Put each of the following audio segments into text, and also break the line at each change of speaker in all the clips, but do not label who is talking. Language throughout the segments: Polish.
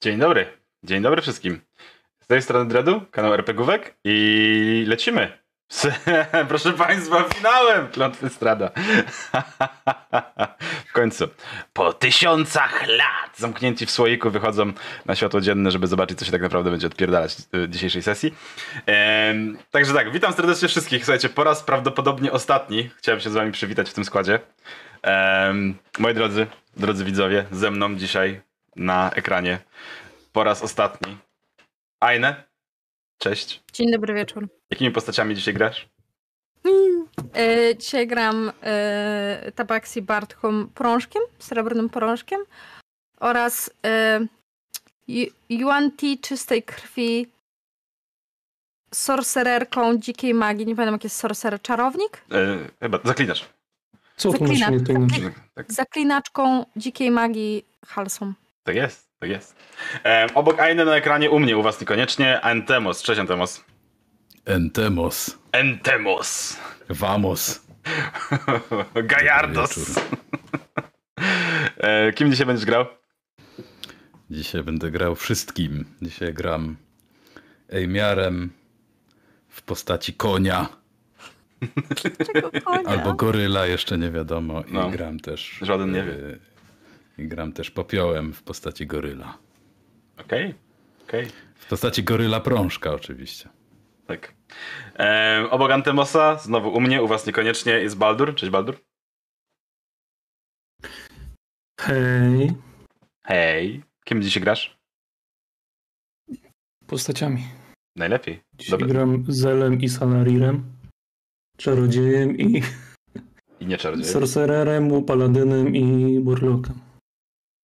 Dzień dobry. Dzień dobry wszystkim. Z tej strony Dredu, kanał RPGówek i lecimy. Proszę Państwa, finałem Klątwy Strada. w końcu. Po tysiącach lat zamknięci w słoiku wychodzą na światło dzienne, żeby zobaczyć, co się tak naprawdę będzie odpierdalać w dzisiejszej sesji. Ehm, także tak, witam serdecznie wszystkich. Słuchajcie, po raz prawdopodobnie ostatni chciałem się z Wami przywitać w tym składzie. Ehm, moi drodzy, drodzy widzowie, ze mną dzisiaj na ekranie po raz ostatni. Ajne, cześć.
Dzień dobry wieczór.
Jakimi postaciami dzisiaj grasz?
E, dzisiaj gram e, Tabaksi Bartką Prążkiem, srebrnym prążkiem oraz e, Yuan Ti czystej krwi sorcererką dzikiej magii. Nie pamiętam, jaki jest sorcerer. Czarownik?
E, chyba, zaklinasz.
Co to
Zaklinacz.
mnie tutaj?
Tak,
Zaklinaczką dzikiej magii Halsą.
Tak jest, tak jest. E, obok Aine na ekranie u mnie, u was niekoniecznie, Antemos. Cześć Antemos.
Entemos.
Entemos.
Vamos. Wieczór.
e, kim dzisiaj będziesz grał?
Dzisiaj będę grał wszystkim. Dzisiaj gram Ejmiarem w postaci konia? albo goryla, jeszcze nie wiadomo. I
No.
gram też.
Żaden nie
e,
wie.
I gram też popiołem w postaci goryla.
Okej, okej.
W postaci goryla prążka oczywiście.
Tak. E, obok Antemosa, znowu u mnie, u was niekoniecznie, jest Baldur. Cześć Baldur.
Hej,
Hej. Kim dzisiaj grasz?
postaciami.
Najlepiej.
Dzisiaj
Dobra.
gram Zelem i Salarirem, Czarodziejem i
I nie czarodziej.
Sorcererem, Paladynem i Burlokiem.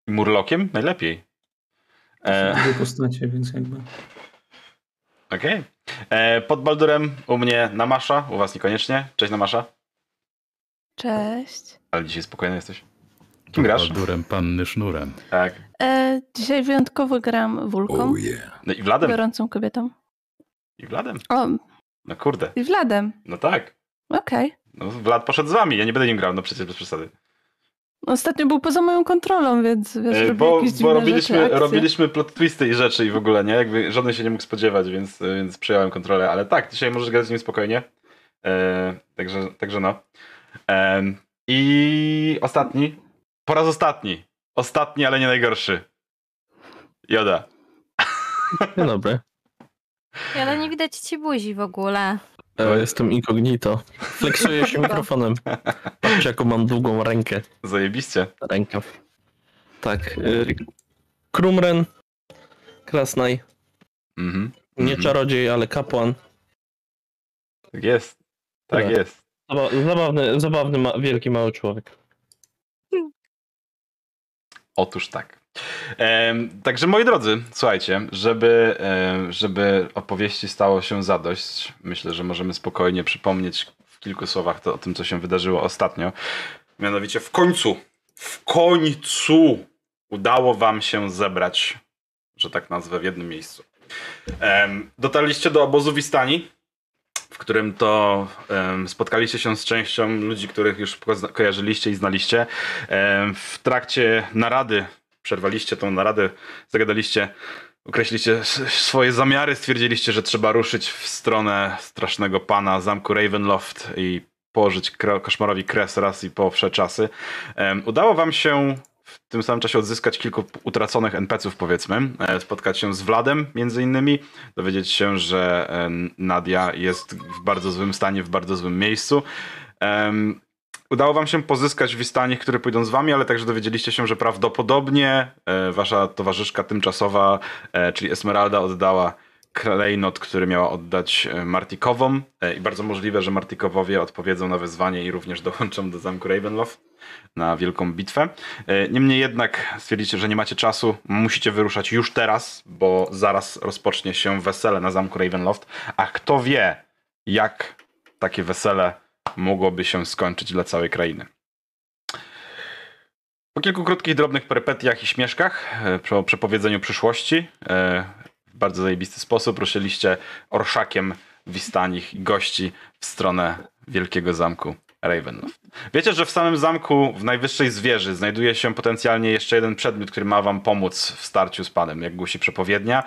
I Murlokiem? Najlepiej. E,
Dwie postacie, więc jakby...
Okej. E, Pod Baldurem u mnie Namasza, u was niekoniecznie. Cześć Namasza.
Cześć.
Ale dzisiaj spokojny jesteś. Kim grasz?
Baldurem panny sznurem.
Tak.
E, dzisiaj wyjątkowo gram Wulką,
yeah.
No i Wladem.
gorącą kobietą.
I Wladem.
O,
No kurde.
i Wladem.
No tak.
Okej.
No, Vlad poszedł z wami, ja nie będę nim grał, no przecież bez przesady.
Ostatnio był poza moją kontrolą, więc wiesz,
E, Bo,
jakieś
bo robiliśmy,
rzeczy,
robiliśmy plot twisty i rzeczy i w ogóle, nie? Jakby żaden się nie mógł spodziewać, więc, więc przejąłem kontrolę. Ale tak, dzisiaj możesz grać z nim spokojnie. E, także, także no. Em, I ostatni. Po raz ostatni. Ostatni, ale nie najgorszy. Joda.
Dzień dobry.
Ale nie widać ci buzi w ogóle.
E, jestem incognito. Flexuję się mikrofonem. Patrz jaką mam długą rękę.
Zajebiście.
Rękę. Tak. E, Krumren. Krasnaj.
Mhm.
Nie
Mhm.
czarodziej, ale kapłan.
Tak jest. Tak
Tyle.
jest.
Zaba- Zabawny, zabawny ma- wielki mały człowiek.
Otóż tak. Także moi drodzy, słuchajcie, żeby, em, żeby opowieści stało się zadość, myślę, że możemy spokojnie przypomnieć w kilku słowach to, o tym, co się wydarzyło ostatnio. Mianowicie w końcu, w końcu udało wam się zebrać, że tak nazwę, w jednym miejscu. Dotarliście do obozu Wistani, w którym to em, spotkaliście się z częścią ludzi, których już kojarzyliście i znaliście. Em, w trakcie narady, przerwaliście tą naradę, zagadaliście, określiście s- swoje zamiary, stwierdziliście, że trzeba ruszyć w stronę strasznego pana zamku Ravenloft i położyć koszmarowi kres raz i po wsze czasy. Udało wam się w tym samym czasie odzyskać kilku utraconych NPC-ów, powiedzmy. E, Spotkać się z Wladem, między innymi. Dowiedzieć się, że Nadia jest w bardzo złym stanie, w bardzo złym miejscu. Udało wam się pozyskać Wistanich, które pójdą z wami, ale także dowiedzieliście się, że prawdopodobnie e, wasza towarzyszka tymczasowa, e, czyli Esmeralda, oddała klejnot, który miała oddać e, Martikowom i bardzo możliwe, że Martikowowie odpowiedzą na wezwanie i również dołączą do zamku Ravenloft na wielką bitwę. Niemniej jednak stwierdzicie, że nie macie czasu, musicie wyruszać już teraz, bo zaraz rozpocznie się wesele na zamku Ravenloft, a kto wie, jak takie wesele mogłoby się skończyć dla całej krainy. Po kilku krótkich, drobnych perypetiach i śmieszkach, e, po przepowiedzeniu przyszłości, e, w bardzo zajebisty sposób ruszyliście orszakiem Wistanich gości w stronę wielkiego zamku Ravenloft. Wiecie, że w samym zamku w najwyższej zwierzy znajduje się potencjalnie jeszcze jeden przedmiot, który ma wam pomóc w starciu z panem, jak głosi przepowiednia,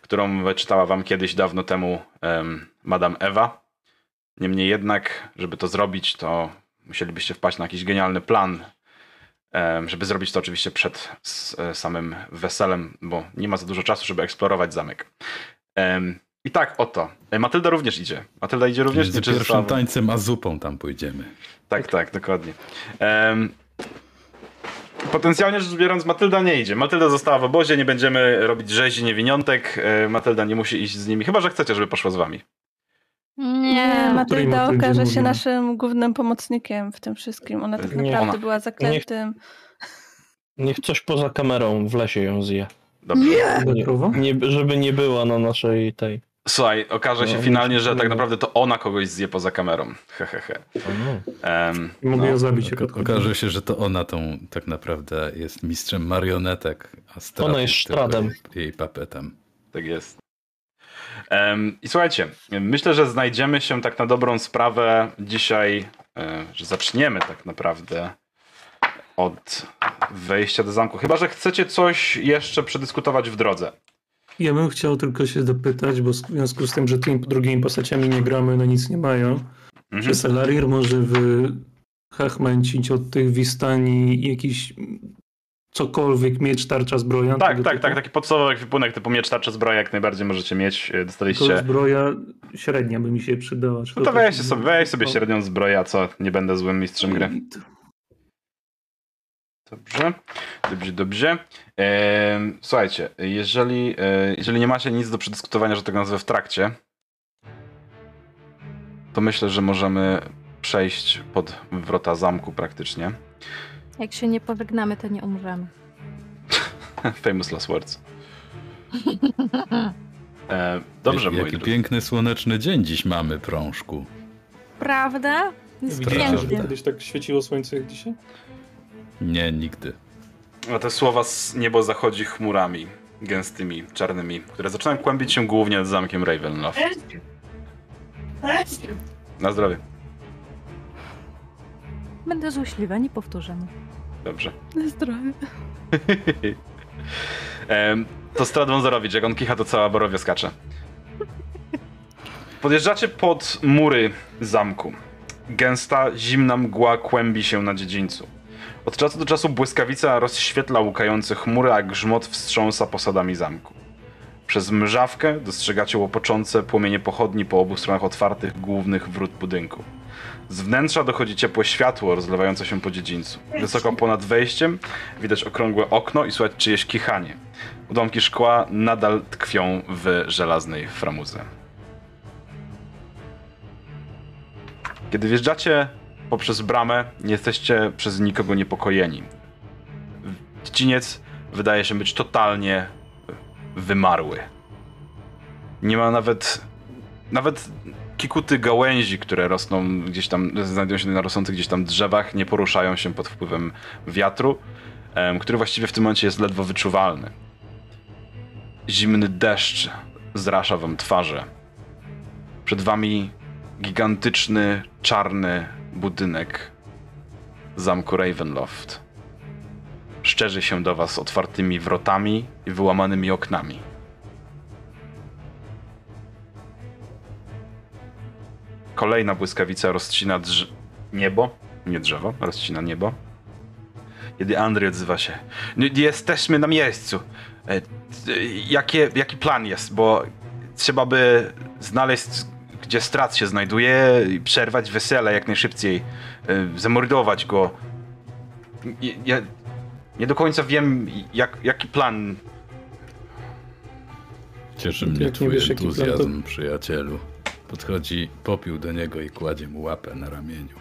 którą czytała wam kiedyś dawno temu um, Madame Ewa. Niemniej jednak, żeby to zrobić, to musielibyście wpaść na jakiś genialny plan, żeby zrobić to oczywiście przed e, samym weselem, bo nie ma za dużo czasu, żeby eksplorować zamek. I tak, oto. E, Matylda również idzie. Matylda idzie również?
Z pierwszym tańcem, a zupą tam pójdziemy.
tak, tak, dokładnie. Potencjalnie rzecz biorąc, Matylda nie idzie. Matylda została w obozie, nie będziemy robić rzezi niewiniątek. E, Matylda nie musi iść z nimi, chyba że chcecie, żeby poszła z wami.
Nie, Matylda okaże się naszym głównym pomocnikiem w tym wszystkim. Ona tak
Nie.
naprawdę
Ona-
była zaklętym.
Niech coś poza kamerą w lesie ją zje.
Dobrze.
Nie, nie, żeby nie była na naszej tej.
Słuchaj, okaże się
No,
finalnie, że
nie-
tak naprawdę to ona kogoś zje poza kamerą. Hehehe. Em,
Mogę
no.
ją zabić.
Ok-
jako
Okaże się, że to ona tą tak naprawdę jest mistrzem marionetek, a Strat
Ona jest Stradem.
Jej papetem.
Tak jest. I słuchajcie, myślę, że znajdziemy się tak na dobrą sprawę dzisiaj, e, że zaczniemy tak naprawdę od wejścia do zamku. Chyba, że chcecie coś jeszcze przedyskutować w drodze.
Ja bym chciał tylko się dopytać, bo w związku z tym, że tymi drugimi postaciami nie gramy, na nic nie mają.
Mhm.
Czy Selarir może wychachmęcić od tych Wistani jakiś cokolwiek, miecz, tarcza, zbroja?
Tak, tak,
typu?
tak. Taki podstawowy ekwipunek typu miecz, tarcza, zbroja jak najbardziej możecie mieć. E,
Tylko
Dostaliście...
zbroja średnia by mi się przydała.
No to weź sobie, weź sobie średnią zbroję, a co? Nie będę złym mistrzem gry. Dobrze, dobrze, dobrze. Ehm, słuchajcie, jeżeli, e, jeżeli nie macie nic do przedyskutowania, że tak nazwę w trakcie, to myślę, że możemy przejść pod wrota zamku praktycznie.
Jak się nie pożegnamy, to nie umrzemy.
Famous last words. E, dobrze,
Jak-
moi
Jaki
drodzy.
piękny słoneczny dzień dziś mamy, prążku.
Prawda? Jest
Widzieliście, że
pięknie.
kiedyś tak świeciło słońce jak dzisiaj?
Nie, nigdy.
A te słowa z niebo zachodzi chmurami gęstymi, czarnymi, które zaczynają kłębić się głównie nad zamkiem Ravenloft. Na zdrowie.
Będę złośliwa, nie powtórzę.
Dobrze.
Na zdrowie.
To Strad Wązorowicz, jak on kicha, to cała Borowia skacze. Podjeżdżacie pod mury zamku. Gęsta, zimna mgła kłębi się na dziedzińcu. Od czasu do czasu błyskawica rozświetla łukające chmury, a grzmot wstrząsa posadami zamku. Przez mrzawkę dostrzegacie łopoczące płomienie pochodni po obu stronach otwartych głównych wrót budynku. Z wnętrza dochodzi ciepłe światło rozlewające się po dziedzińcu. Wysoko ponad wejściem widać okrągłe okno i słychać czyjeś kichanie. Udomki szkła nadal tkwią w żelaznej framuze. Kiedy wjeżdżacie poprzez bramę, nie jesteście przez nikogo niepokojeni. Dziedziniec wydaje się być totalnie wymarły. Nie ma nawet nawet kikuty gałęzi, które rosną gdzieś tam, znajdują się na rosnących gdzieś tam drzewach, nie poruszają się pod wpływem wiatru, który właściwie w tym momencie jest ledwo wyczuwalny. Zimny deszcz zrasza wam twarze. Przed wami gigantyczny, czarny budynek zamku Ravenloft. Szczerzy się do was otwartymi wrotami i wyłamanymi oknami. Kolejna błyskawica rozcina drz- niebo, nie drzewo, rozcina niebo. Kiedy Andrzej odzywa się. "No, Jesteśmy na miejscu. E, t- Jakie, jaki plan jest? Bo trzeba by znaleźć, gdzie strat się znajduje, i przerwać wesele jak najszybciej, e, zamordować go. Ja- nie do końca wiem, jak, jaki plan.
Cieszy mnie twój
wiesz, jaki plan, to-
entuzjazm, przyjacielu. Podchodzi popiół do niego i kładzie mu łapę na ramieniu.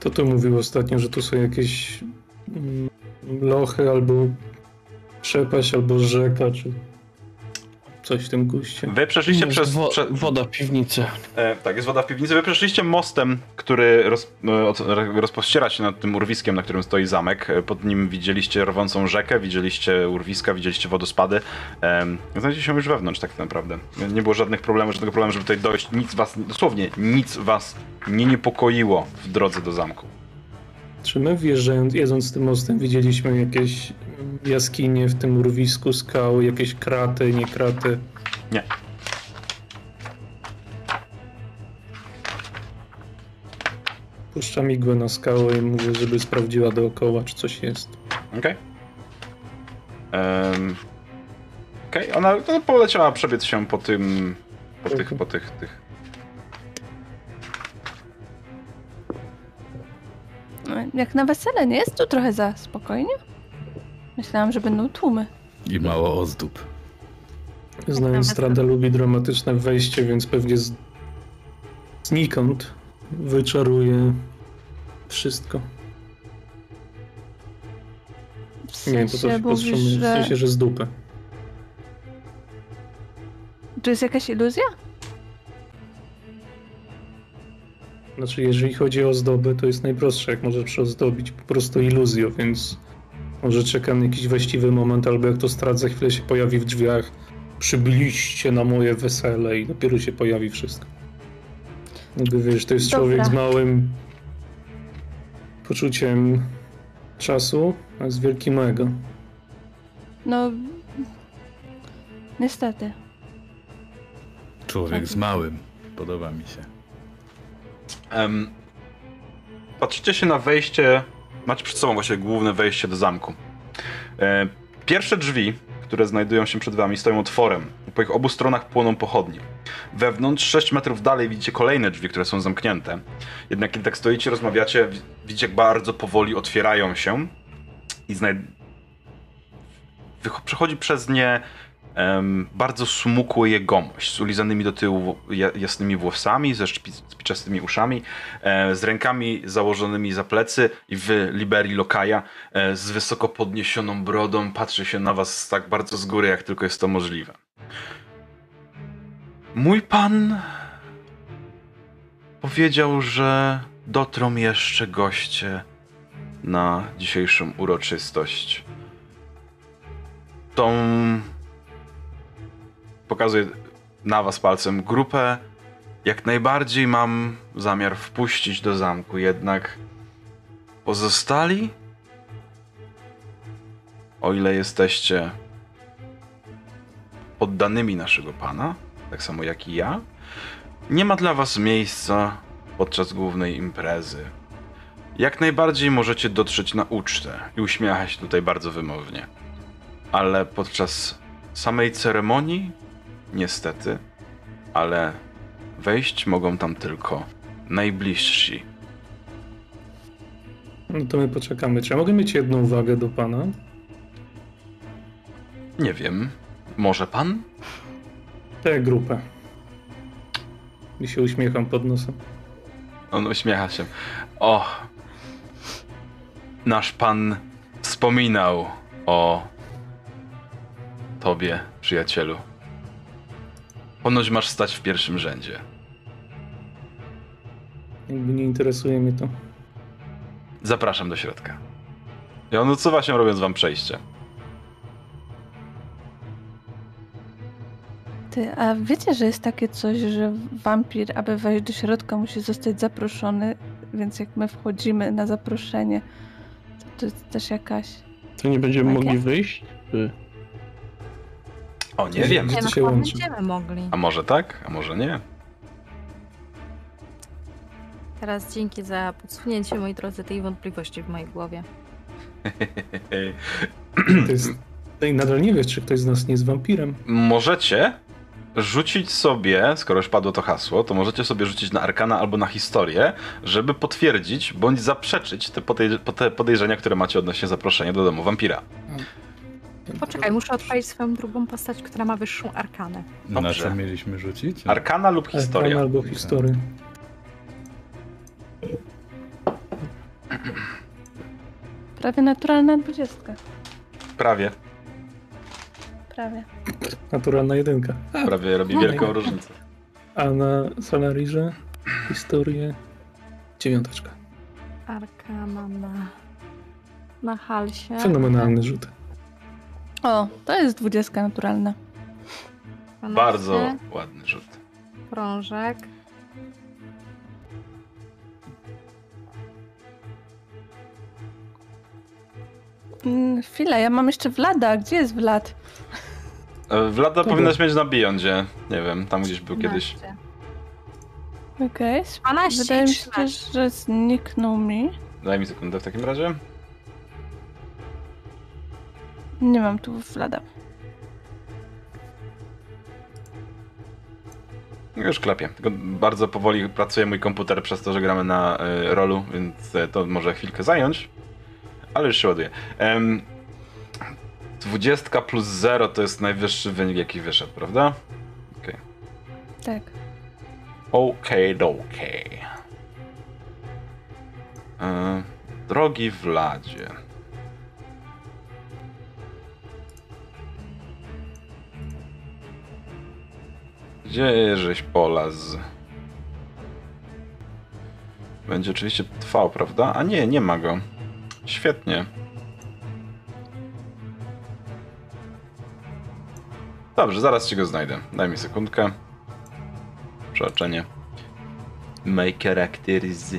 To tu mówił ostatnio, że tu są jakieś mm, lochy albo przepaść, albo rzeka, czy coś w tym guście.
Wy przeszliście
Jest
przez...
wo-
prze,
Woda w piwnicy.
e, tak, jest woda w piwnicy. Wy przeszliście mostem, który roz, e, rozpościera się nad tym urwiskiem, na którym stoi zamek. E, Pod nim widzieliście rwącą rzekę, widzieliście urwiska, widzieliście wodospady. Em, Znajdziecie się już wewnątrz tak naprawdę. Nie było żadnych problemów, żadnego problemu, żeby tutaj dojść. Nic was, dosłownie nic was nie niepokoiło w drodze do zamku.
Czy my wjeżdżając, jedząc tym mostem, widzieliśmy jakieś jaskinie w tym urwisku, skały, jakieś kraty, nie kraty?
Nie.
Puszczam igłę na skałę i mówię, żeby sprawdziła dookoła, czy coś jest.
Okej. Em, Okej, ona no, poleciała przebiec się po tym. Po tych, po tych, tych.
No, Jak na wesele, nie jest tu trochę za spokojnie? Myślałam, że będą tłumy.
I mało ozdób.
Znając Strada lubi dramatyczne wejście, więc pewnie z... znikąd wyczaruje wszystko.
W
Nie
sensie
się
mówisz,
powstrzymuje. W
że...
sensie, że z dupy.
To jest jakaś iluzja?
Znaczy, jeżeli chodzi o ozdobę, to jest najprostsze, jak możesz przyozdobić po prostu iluzją, więc może czekam na jakiś właściwy moment, albo jak to strat za chwilę się pojawi w drzwiach, przybyliście na moje wesele i dopiero się pojawi wszystko. Jakby wiesz, to jest
Dobra.
człowiek z małym poczuciem czasu, a z wielkim ego.
No... Niestety.
Człowiek z małym. Podoba mi się.
Em, patrzycie się na wejście. Macie przed sobą właśnie główne wejście do zamku. E, pierwsze drzwi, które znajdują się przed wami, stoją otworem. Po ich obu stronach płoną pochodnie. Wewnątrz, 6 metrów dalej, widzicie kolejne drzwi, które są zamknięte. Jednak kiedy tak stoicie, rozmawiacie, wi- widzicie, jak bardzo powoli otwierają się i przechodzi przez nie bardzo smukły jegomość z ulizanymi do tyłu ja- jasnymi włosami, ze spiczastymi uszami, e, z rękami założonymi za plecy i w liberii lokaja, e, z wysoko podniesioną brodą, patrzy się na was tak bardzo z góry, jak tylko jest to możliwe. Mój pan powiedział, że dotrą jeszcze goście na dzisiejszą uroczystość. Tą pokazuję na was palcem grupę. Jak najbardziej mam zamiar wpuścić do zamku, jednak pozostali, o ile jesteście poddanymi naszego pana, tak samo jak i ja, nie ma dla was miejsca podczas głównej imprezy. Jak najbardziej możecie dotrzeć na ucztę i uśmiecha się tutaj bardzo wymownie. Ale podczas samej ceremonii Niestety, ale wejść mogą tam tylko najbliżsi.
No to my poczekamy. Czy ja mogę mieć jedną uwagę do pana?
Nie wiem, może pan?
Tę grupę. I się uśmiecham pod nosem.
On uśmiecha się. O, nasz pan wspominał o tobie, przyjacielu. Ponoć masz stać w pierwszym rzędzie.
Jakby nie interesuje mnie to.
Zapraszam do środka. I on odsuwa się, robiąc wam przejście.
Ty, a wiecie, że jest takie coś, że wampir, aby wejść do środka, musi zostać zaproszony, więc jak my wchodzimy na zaproszenie, to to jest też jakaś...
To nie będziemy
Magia?
mogli wyjść? Czy...
O, nie wiem.
Gdzie to
no,
się łączy?
będziemy mogli.
A może tak, a może nie?
Teraz dzięki za podsunięcie, moi drodzy, tej wątpliwości w mojej głowie.
To jest... Nadal nie wiesz, czy ktoś z nas nie jest wampirem.
możecie rzucić sobie, skoro już padło to hasło, to możecie sobie rzucić na arkana albo na historię, żeby potwierdzić bądź zaprzeczyć te, podej- po- te podejrzenia, które macie odnośnie zaproszenia do domu wampira.
Poczekaj, muszę odpalić swoją drugą postać, która ma wyższą arkanę.
Na
Dobrze.
co mieliśmy rzucić?
Arkana lub
Historia.
historia.
albo historię.
Prawie naturalna dwudziestka.
Prawie.
Prawie.
Naturalna jedynka.
Prawie robi
No.
wielką różnicę.
a na Salarirze historię dziewiąteczka.
Arkana na, na halsie.
Fenomenalny rzut.
O, to jest dwudziestka naturalna.
12,
Bardzo ładny rzut.
Krążek.
Mm, chwilę, ja mam jeszcze Vlada. Gdzie jest Vlad?
Vlada
Kogo?
powinnaś mieć na Beyondzie. Nie wiem, tam gdzieś był kiedyś.
12.
Okej.
12
Wydaje mi się,
13.
że zniknął mi.
Daj mi sekundę w takim razie.
Nie mam tu Vlada.
Już klepię. Tylko bardzo powoli pracuje mój komputer przez to, że gramy na y, rolu, więc e, to może chwilkę zająć. Ale już się ładuje. Em, 20 plus 0 to jest najwyższy wynik, jaki wyszedł, prawda?
Tak.
Okej, okej. E, Drogi Vladzie. Gdzie żeś polazł? Będzie oczywiście trwał, prawda? A nie, nie ma go. Świetnie. Dobrze, zaraz ci go znajdę. Daj mi sekundkę. Przeoczenie. My characters.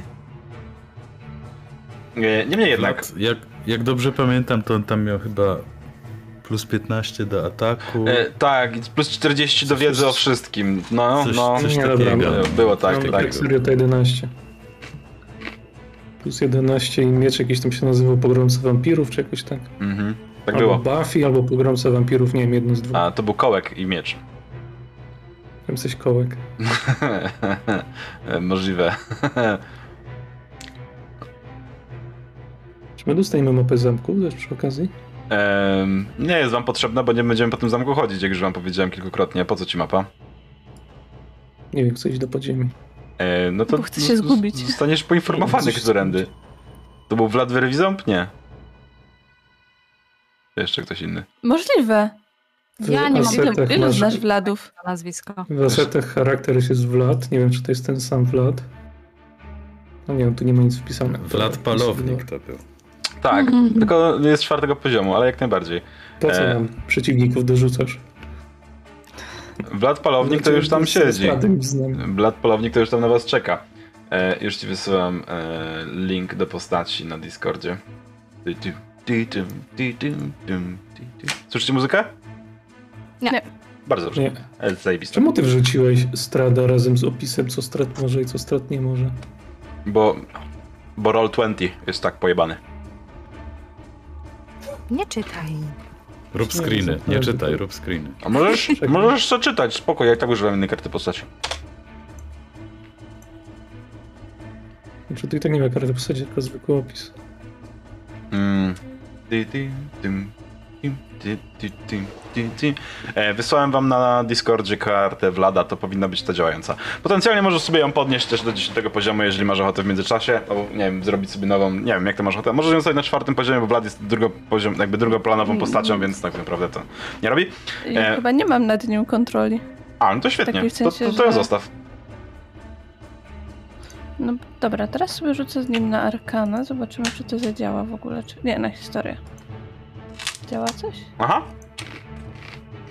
Nie, Niemniej jednak.
Jak, jak dobrze pamiętam, to on tam miał chyba plus 15 do ataku.
E, tak, plus 40 do
Coś-
wiedzy o wszystkim. No,
coś,
no.
coś
Nie,
takiego.
dobra.
Było tak,
Mam
tak.
serio to 11. Plus 11 i miecz jakiś tam się nazywał Pogromca Wampirów, czy jakoś tak.
Mhm. Tak
albo
było.
Buffy, albo Pogromca Wampirów, nie wiem, jedno z dwóch.
A, to był kołek i miecz.
Tam coś kołek.
Możliwe.
Czy my dostajemy mapę zamku też przy okazji?
Em, nie jest wam potrzebna, bo nie będziemy po tym zamku chodzić, jak już wam powiedziałem kilkukrotnie. Po co ci mapa?
Nie wiem, chcę iść do podziemi.
E, no to
Bo chcę się zgubić.
Zostaniesz poinformowany, którędy. To był Vlad Wyrwiząb? Nie. Jeszcze ktoś inny.
Możliwe.
W
Ja nie mam
Ilu, znasz Vladów?
na nazwisko.
W asetach charakter jest Vlad. Nie wiem, czy to jest ten sam Vlad. No nie wiem, tu nie ma nic wpisane.
Vlad Palownik to był.
Tak,
mhm.
tylko jest czwartego poziomu, ale jak najbardziej.
Po co
e...
nam przeciwników dorzucasz?
Blad Palownik to znaczy, już tam siedzi. Blad Palownik to już tam na was czeka. E, już ci wysyłam e, link do postaci na Discordzie. Słyszycie muzykę?
Nie.
Bardzo dobrze.
Nie.
E, zajebiste.
Czemu ty wrzuciłeś Strada razem z opisem, co Strat może i co Strat nie może?
Bo, bo Roll20 jest tak pojebany.
Nie czytaj.
Rób
Nie,
screeny, nie czytaj, rób screeny.
A możesz, możesz co czytać, spoko, ja i tak używam innej karty postaci.
Znaczy, to i tak nie ma karty postaci, tylko zwykły opis.
Mm. Ty, ty, tym, E, Wysłałem wam na Discordzie kartę Vlada, to powinna być ta działająca. Potencjalnie możesz sobie ją podnieść też do 10 poziomu, jeżeli masz ochotę w międzyczasie, albo nie wiem, zrobić sobie nową, nie wiem jak to masz ochotę. Możesz ją sobie na czwartym poziomie, bo Vlad jest drugo poziom, jakby drugoplanową postacią, więc tak naprawdę to nie robi.
I
E.
Chyba nie mam nad nią kontroli.
A, no to świetnie, to,
sensie,
to, to ją
że-
zostaw.
No dobra, teraz sobie rzucę z nim na arkana. Zobaczymy, czy to zadziała w ogóle. Czy... Nie, na historię. Działa coś?
Aha,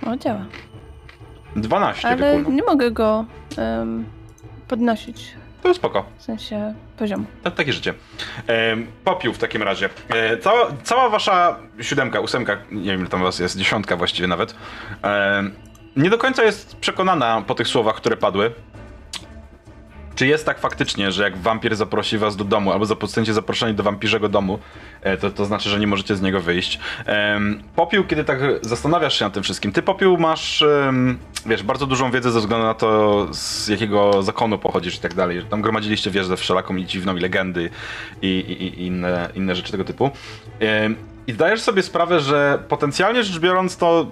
O, działa.
12
Ale
wypłynął.
nie mogę go em, podnosić.
To spoko.
W sensie poziomu.
Tak, takie życie. Em, popiół w takim razie. E, cała, cała wasza siódemka, ósemka, nie wiem ile tam was jest, dziesiątka właściwie nawet, em, nie do końca jest przekonana po tych słowach, które padły. Czy jest tak faktycznie, że jak wampir zaprosi was do domu, albo zostaniecie zaproszeni do wampirzego domu, e, to, to znaczy, że nie możecie z niego wyjść. Popiół, kiedy tak zastanawiasz się nad tym wszystkim, ty Popiół masz, wiesz, bardzo dużą wiedzę ze względu na to, z jakiego zakonu pochodzisz i tak dalej. Tam gromadziliście wiedzę wszelaką i dziwną i legendy i, i, i inne, inne rzeczy tego typu. I zdajesz sobie sprawę, że potencjalnie rzecz biorąc to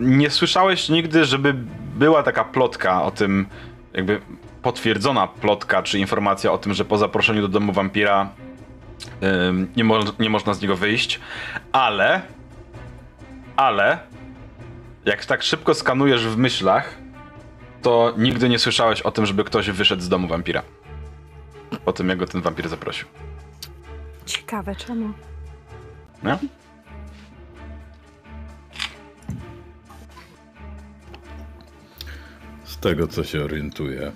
nie słyszałeś nigdy, żeby była taka plotka o tym, jakby potwierdzona plotka czy informacja o tym, że po zaproszeniu do domu wampira ym, nie, mo nie można z niego wyjść, ale ale Jak tak szybko skanujesz w myślach, to nigdy nie słyszałeś o tym, żeby ktoś wyszedł z domu wampira. Po tym, jak go ten wampir zaprosił.
Ciekawe czemu.
No?
Z tego co się orientuję.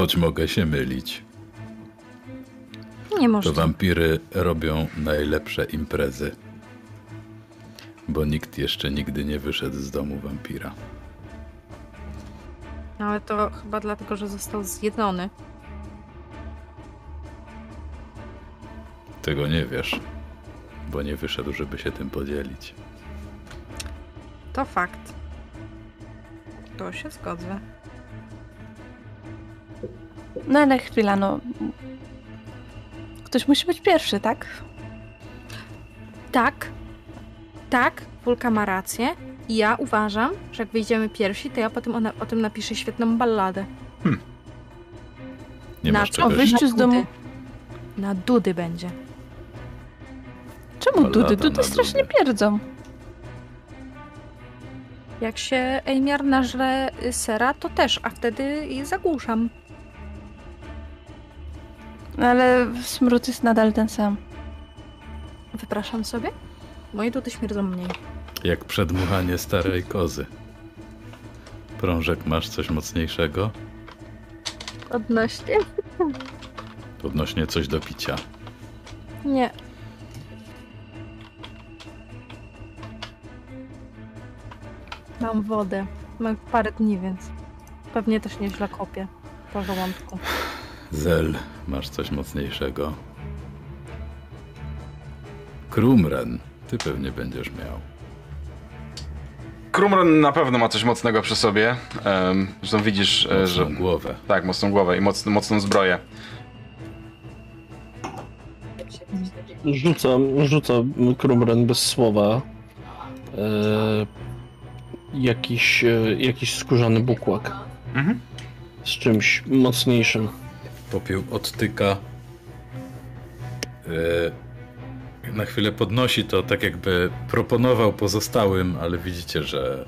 Choć mogę się mylić.
Nie
To
może.
wampiry robią najlepsze imprezy. Bo nikt jeszcze nigdy nie wyszedł z domu wampira.
No, ale to chyba dlatego, że został zjedzony.
Tego nie wiesz. Bo nie wyszedł, żeby się tym podzielić.
To fakt. To się zgodzę.
No ale chwila, no. Ktoś musi być pierwszy, tak?
Tak. Tak, Wulka ma rację. I ja uważam, że jak wyjdziemy pierwsi, to ja potem o, na- o tym napiszę świetną balladę.
Nie
Na
masz
co?
O wyjściu z domu.
Na dudy będzie.
Czemu
Ballada
dudy? Dudy strasznie
dudy.
pierdzą.
Jak się Ejmiar nażre sera, to też, a wtedy je zagłuszam.
No ale smród jest nadal ten sam.
Wypraszam sobie? Moje dudy śmierdzą mniej.
Jak przedmuchanie starej kozy. Prążek, masz coś mocniejszego?
Odnośnie?
Odnośnie coś do picia.
Nie. Mam wodę. Mam parę dni, więc pewnie też nieźle kopię po żołądku.
Zel, masz coś mocniejszego. Krumren, ty pewnie będziesz miał.
Krumron na pewno ma coś mocnego przy sobie. Um, zresztą widzisz, e, że...
Mocną głowę.
Tak, mocną głowę i mocną, mocną zbroję.
Rzucam, rzucam Krumren bez słowa. E, jakiś, e, jakiś skórzany bukłak
Mhm.
z czymś mocniejszym.
Popiół odtyka. E, na chwilę podnosi to, tak jakby proponował pozostałym, ale widzicie, że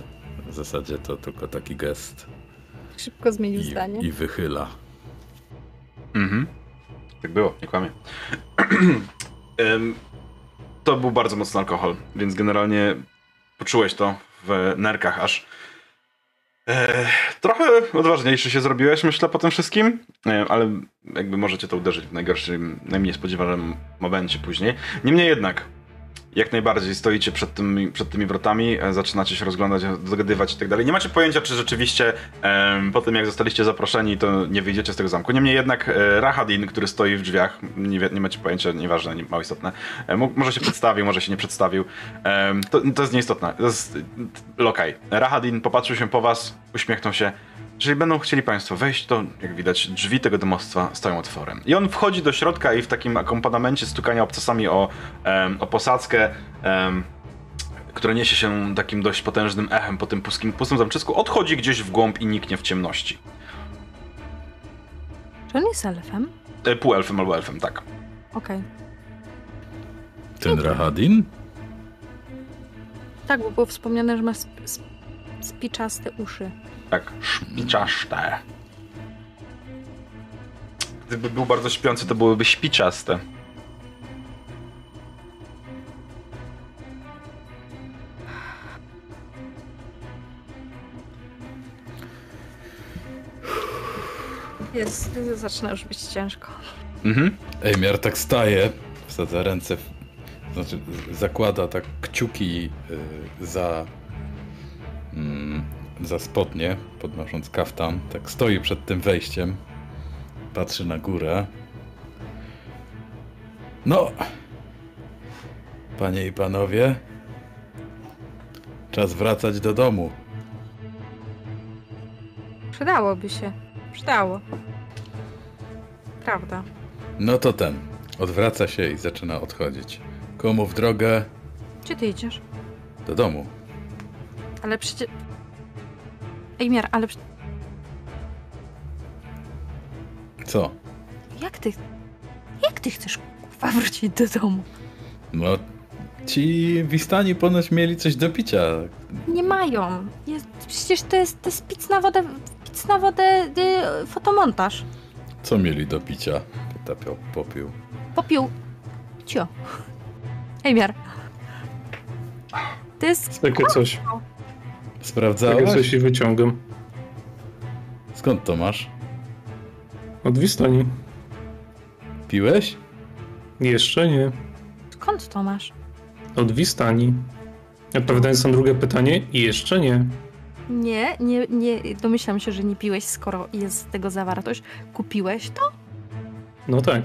w zasadzie to tylko taki gest.
Szybko zmienił
I,
zdanie.
i wychyla.
Mhm. Tak było, nie kłamie. To był bardzo mocny alkohol, więc generalnie poczułeś to w nerkach aż. Trochę odważniejszy się zrobiłeś, myślę, po tym wszystkim, e, ale jakby możecie to uderzyć w najgorszym, najmniej spodziewanym momencie później. Niemniej jednak, jak najbardziej stoicie przed tymi, przed tymi wrotami, e, zaczynacie się rozglądać, dogadywać i tak dalej. Nie macie pojęcia, czy rzeczywiście em, po tym, jak zostaliście zaproszeni, to nie wyjdziecie z tego zamku. Niemniej jednak e, Rahadin, który stoi w drzwiach, nie, nie macie pojęcia, nieważne, nie, mało istotne, e, mo- może się przedstawił, może się nie przedstawił. Em, to, to jest nieistotne. To jest e, lokaj. Rahadin popatrzył się po was, uśmiechnął się. Jeżeli będą chcieli Państwo wejść, to jak widać, drzwi tego domostwa stoją otworem. I on wchodzi do środka i w takim akompanamencie stukania obcasami o, em, o posadzkę, em, które niesie się takim dość potężnym echem po tym pustym, pustym zamczysku, odchodzi gdzieś w głąb i niknie w ciemności.
Czy on jest elfem?
E, półelfem albo elfem, tak.
Okej.
Ten Rahadin?
Tak, bo było wspomniane, że ma sp- sp- spiczaste uszy.
Tak, szpiczaste. Gdyby był bardzo śpiący, to byłyby śpiczaste.
Jest, zaczyna już być ciężko.
Mhm.
Ejmiar tak staje, wsadza ręce, w, znaczy zakłada tak kciuki y, za, za spodnie, podnosząc kaftan. Tak stoi przed tym wejściem, patrzy na górę. No, panie i panowie, czas wracać do domu.
Przydałoby się. Przydało. Prawda.
No to ten, odwraca się i zaczyna odchodzić. Komu w drogę?
Gdzie ty idziesz?
Do domu.
Ale przecież... Ejmiar, ale
Co?
jak ty... Jak ty chcesz kurwa wrócić do domu?
No, Ci Wistani ponoć mieli coś do picia.
Nie mają. Jest, przecież to jest, to jest pic na wodę, pic na wodę y, fotomontaż.
Co mieli do picia? Pyta popiół.
Popiół. Cio. Ejmiar. To jest...
Takie coś.
Sprawdzałeś?
coś i wyciągam.
Skąd to masz?
Od Wistani.
Piłeś?
Jeszcze nie.
Skąd to masz?
Od Wistani. Odpowiadając na drugie pytanie, jeszcze nie.
Nie, nie, nie. Domyślam się, że nie piłeś, skoro jest z tego zawartość. Kupiłeś to?
No tak.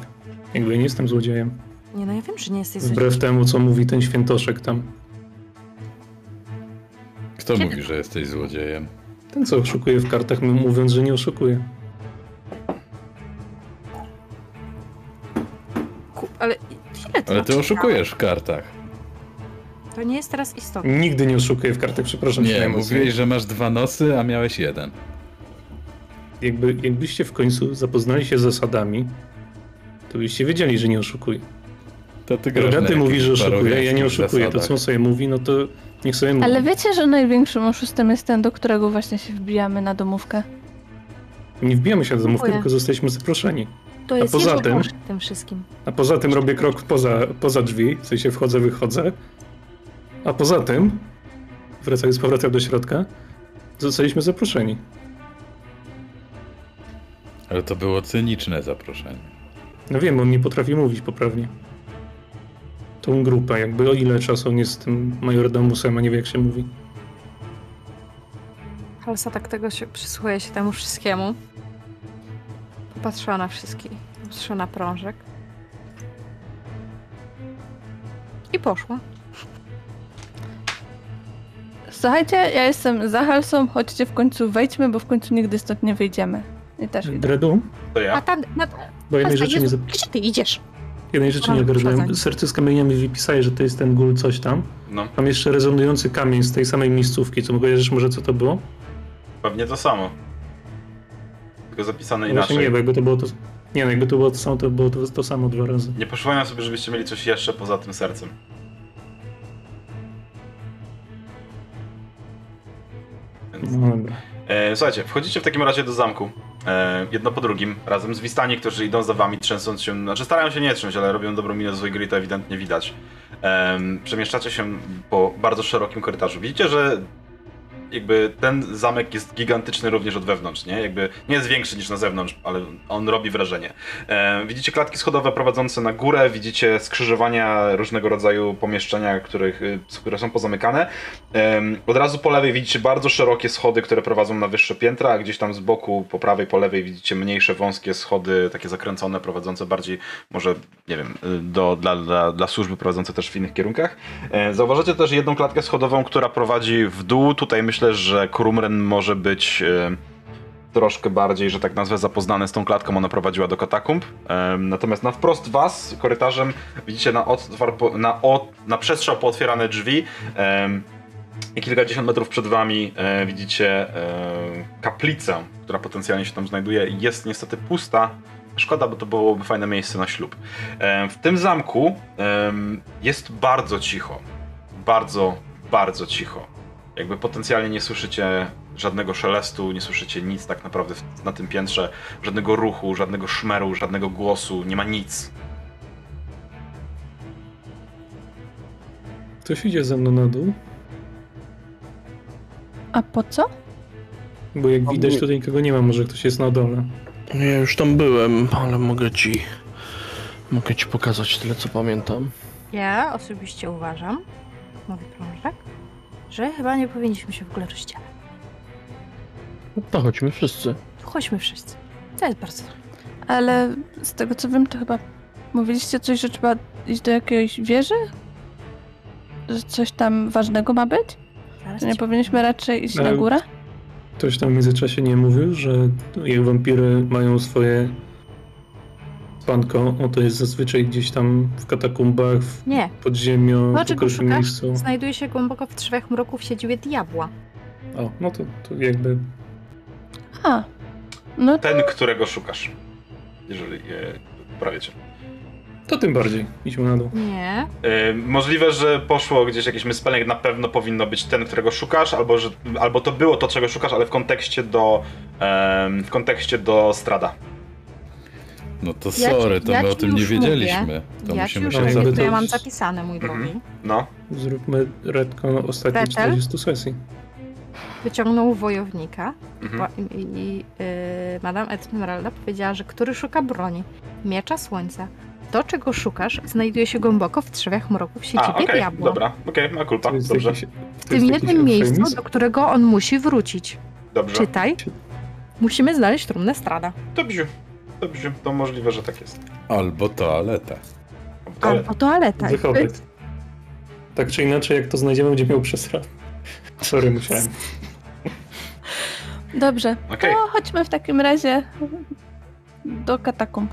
Jakby nie jestem złodziejem.
Nie, no ja wiem, że nie jesteś
Wbrew temu, co mówi ten świętoszek tam.
Kto
Kiedy-
mówi, że jesteś złodziejem?
Ten, co oszukuje w kartach, mówiąc, że nie oszukuje.
Ku... Ale ile
Ale ty oszukujesz w kartach.
To nie jest teraz istotne.
Nigdy nie oszukuję w kartach, przepraszam.
Nie,
najmocniej.
mówiłeś, że masz dwa nosy, a miałeś jeden.
Jakby, jakbyście w końcu zapoznali się z zasadami, to byście wiedzieli, że nie oszukuję.
To ty grasz na
Rogaty mówi, że oszukuje, ja nie oszukuję. To, co on sobie mówi, no to niech sobie mówi.
Ale wiecie, że największym oszustem jest ten, do którego właśnie się wbijamy na domówkę?
Nie wbijamy się do domówki,
Dziękuję.
tylko zostaliśmy zaproszeni.
To jest
poza
jego
tym-
tym wszystkim.
A poza tym robię krok poza, poza drzwi, w sensie wchodzę, wychodzę. A poza tym, wracając z powrotem do środka, zostaliśmy zaproszeni.
Ale to było cyniczne zaproszenie.
No wiem, on nie potrafi mówić poprawnie. Tą grupę, jakby o ile czasu on jest tym majordomusem, a nie wie jak się mówi.
Halsa tak tego się przysłuchuje się temu wszystkiemu. Popatrzyła na wszystkich. Patrzyła na prążek. I poszła.
Słuchajcie, ja jestem za Halsą, chodźcie w końcu wejdźmy, bo w końcu nigdy stąd nie wyjdziemy. I też idę.
Dredu,
To
A
ja.
tam, na,
bo jednej rzeczy nie, zap-
gdzie ty idziesz?
Jednej rzeczy nie ogarnąłem. Serce z kamieniami wypisaje, że to jest ten gól coś tam.
No,
Mam jeszcze rezonujący kamień z tej samej miejscówki. Co kojarzysz może co to było?
pewnie to samo. Tylko zapisane
No
inaczej.
nie, bo jakby to było to... Nie, no jakby to było to samo, to było to, to samo dwa razy.
Nie przypominam sobie, żebyście mieli coś jeszcze poza tym sercem. Więc...
No dobra.
E, słuchajcie, wchodzicie w takim razie do zamku. E, jedno po drugim, razem z Wistani, którzy idą za wami, trzęsąc się. Znaczy, starają się nie trząść, ale robią dobrą minę do swojej gry, to ewidentnie widać. Em, przemieszczacie się po bardzo szerokim korytarzu. Widzicie, że jakby ten zamek jest gigantyczny również od wewnątrz, nie? Jakby nie jest większy niż na zewnątrz, ale on robi wrażenie. E, widzicie klatki schodowe prowadzące na górę, widzicie skrzyżowania różnego rodzaju pomieszczenia, których, y, które są pozamykane. Em, Od razu po lewej widzicie bardzo szerokie schody, które prowadzą na wyższe piętra, a gdzieś tam z boku, po prawej, po lewej widzicie mniejsze, wąskie schody, takie zakręcone, prowadzące bardziej, może, nie wiem, y, do, dla, dla, dla służby, prowadzące też w innych kierunkach. E, Zauważycie też jedną klatkę schodową, która prowadzi w dół. Tutaj myślę, że Krumren może być e, troszkę bardziej, że tak nazwę, zapoznany z tą klatką. Ona prowadziła do katakumb. Em, Natomiast na wprost was, korytarzem, widzicie na, otwar, na, o, na przestrzał pootwierane drzwi. em, I kilkadziesiąt metrów przed wami e, widzicie e, kaplicę, która potencjalnie się tam znajduje. Jest niestety pusta. Szkoda, bo to byłoby fajne miejsce na ślub. E, w tym zamku jest bardzo cicho. Bardzo, bardzo cicho. Jakby potencjalnie nie słyszycie żadnego szelestu, nie słyszycie nic tak naprawdę w, na tym piętrze, żadnego ruchu, żadnego szmeru, żadnego głosu, nie ma nic.
Ktoś idzie ze mną na dół,
A po co?
bo jak widać tutaj nikogo nie ma, może ktoś jest na dole.
Ja już tam byłem, ale mogę ci. Mogę ci pokazać tyle, co pamiętam.
Ja osobiście uważam, mówi prążek, że chyba nie powinniśmy się w ogóle rozdzielać.
No to chodźmy wszyscy.
Chodźmy wszyscy. To jest bardzo...
Ale z tego co wiem, to chyba mówiliście coś, że trzeba iść do jakiejś wieży? Że coś tam ważnego ma być?
Zaraz
Że nie powinniśmy raczej iść na
Ale-
górę?
Ktoś tam w międzyczasie nie mówił, że jak wampiry mają swoje spanko, o to jest zazwyczaj gdzieś tam w katakumbach, w
Nie.
podziemio,
To,
w ukrytym
szukasz,
miejscu.
znajduje się głęboko w drzwiach mroków siedzibie diabła.
O, no to, to jakby
A, no to
Ten, którego szukasz. Jeżeli je poprawiecie.
To tym bardziej. Idźmy na dół.
Nie.
Yy, możliwe, że poszło gdzieś jakiś spelling, na pewno powinno być ten, którego szukasz, albo, że, albo to było to, czego szukasz, ale w kontekście do, em, w kontekście do Strada.
No to
Ja ci-
sorry, to
ja
my o
ci
tym nie wiedzieliśmy. To
ja ci
musimy
już
się
mówię,
to ja mam zapisane, mój drogi.
Mhm. No.
Zróbmy retcon ostatnich
Peter?
40 sesji.
Wyciągnął wojownika
Mhm.
I, i y, Madame Esmeralda powiedziała, że który szuka broni, miecza słońca. To, czego szukasz, znajduje się głęboko w trzewiach mroku w
A,
siedzibie
okej,
diabła.
dobra, okej, ma kulpa, dobrze,
jakiś-
W tym jednym miejscu, do którego on musi wrócić.
dobrze.
Czytaj. Musimy znaleźć trumnę Strada.
Dobrze, dobrze, to możliwe, że tak jest.
Albo toaletę.
Ale,
Albo toaleta.
Wychowyt. Tak czy inaczej, jak to znajdziemy, będzie miał przesra. Sorry, musiałem.
Dobrze,
Okej.
to chodźmy w takim razie do katakumb.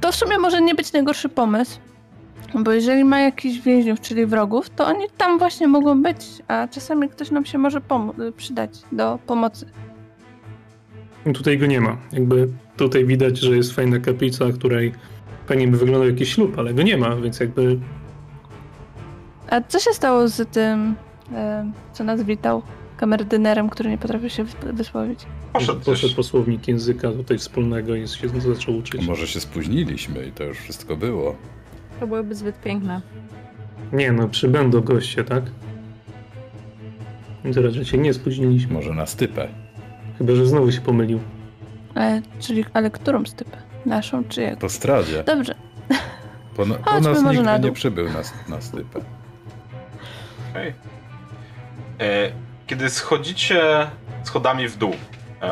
To w sumie może nie być najgorszy pomysł, bo jeżeli ma jakichś więźniów, czyli wrogów, to oni tam właśnie mogą być, a czasami ktoś nam się może pomo- przydać do pomocy.
Tutaj go nie ma. Jakby tutaj widać, że jest fajna kaplica, której fajnie by wyglądał jakiś ślub, ale go nie ma, więc jakby
A co się stało z tym, e, co nas witał, kamerdynerem, który nie potrafił się wys- wysłowić?
poszedł
poszedł po słownik języka tutaj wspólnego i się zaczął uczyć.
Może się spóźniliśmy i to już wszystko było.
To byłoby zbyt piękne.
Nie no, przybędą goście, tak? Więc raczej się nie spóźniliśmy.
Może na stypę.
Chyba, że znowu się pomylił.
E, czyli, ale którą stypę? Naszą czy jak?
Po stradzie.
Dobrze,
Po, po
Chodźmy
nas
może
nikt
na
nie przybył na, na stypę.
Okej. E, Kiedy schodzicie schodami w dół,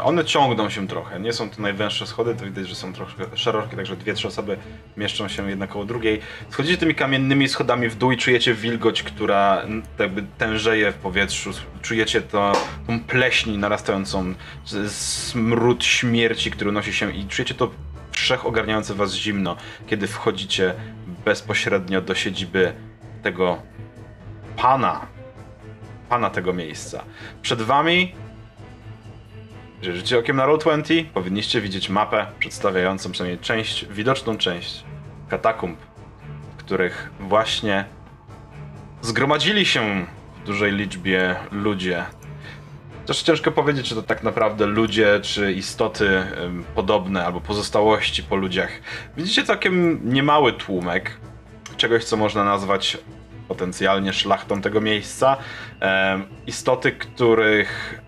one ciągną się trochę. Nie są to najwęższe schody, to widać, że są troszkę szerokie, także dwie, trzy osoby mieszczą się jedna koło drugiej. Schodzicie tymi kamiennymi schodami w dół i czujecie wilgoć, która jakby tężeje w powietrzu. Czujecie to, tą pleśń narastającą, smród śmierci, który unosi się i czujecie to wszechogarniające was zimno, kiedy wchodzicie bezpośrednio do siedziby tego pana, pana tego miejsca. Przed wami, jeżeli rzucicie okiem na Roll20, powinniście widzieć mapę przedstawiającą przynajmniej część, widoczną część katakumb, w których właśnie zgromadzili się w dużej liczbie ludzie. Też ciężko powiedzieć, czy to tak naprawdę ludzie, czy istoty podobne, albo pozostałości po ludziach. Widzicie całkiem niemały tłumek czegoś, co można nazwać potencjalnie szlachtą tego miejsca. Istoty, których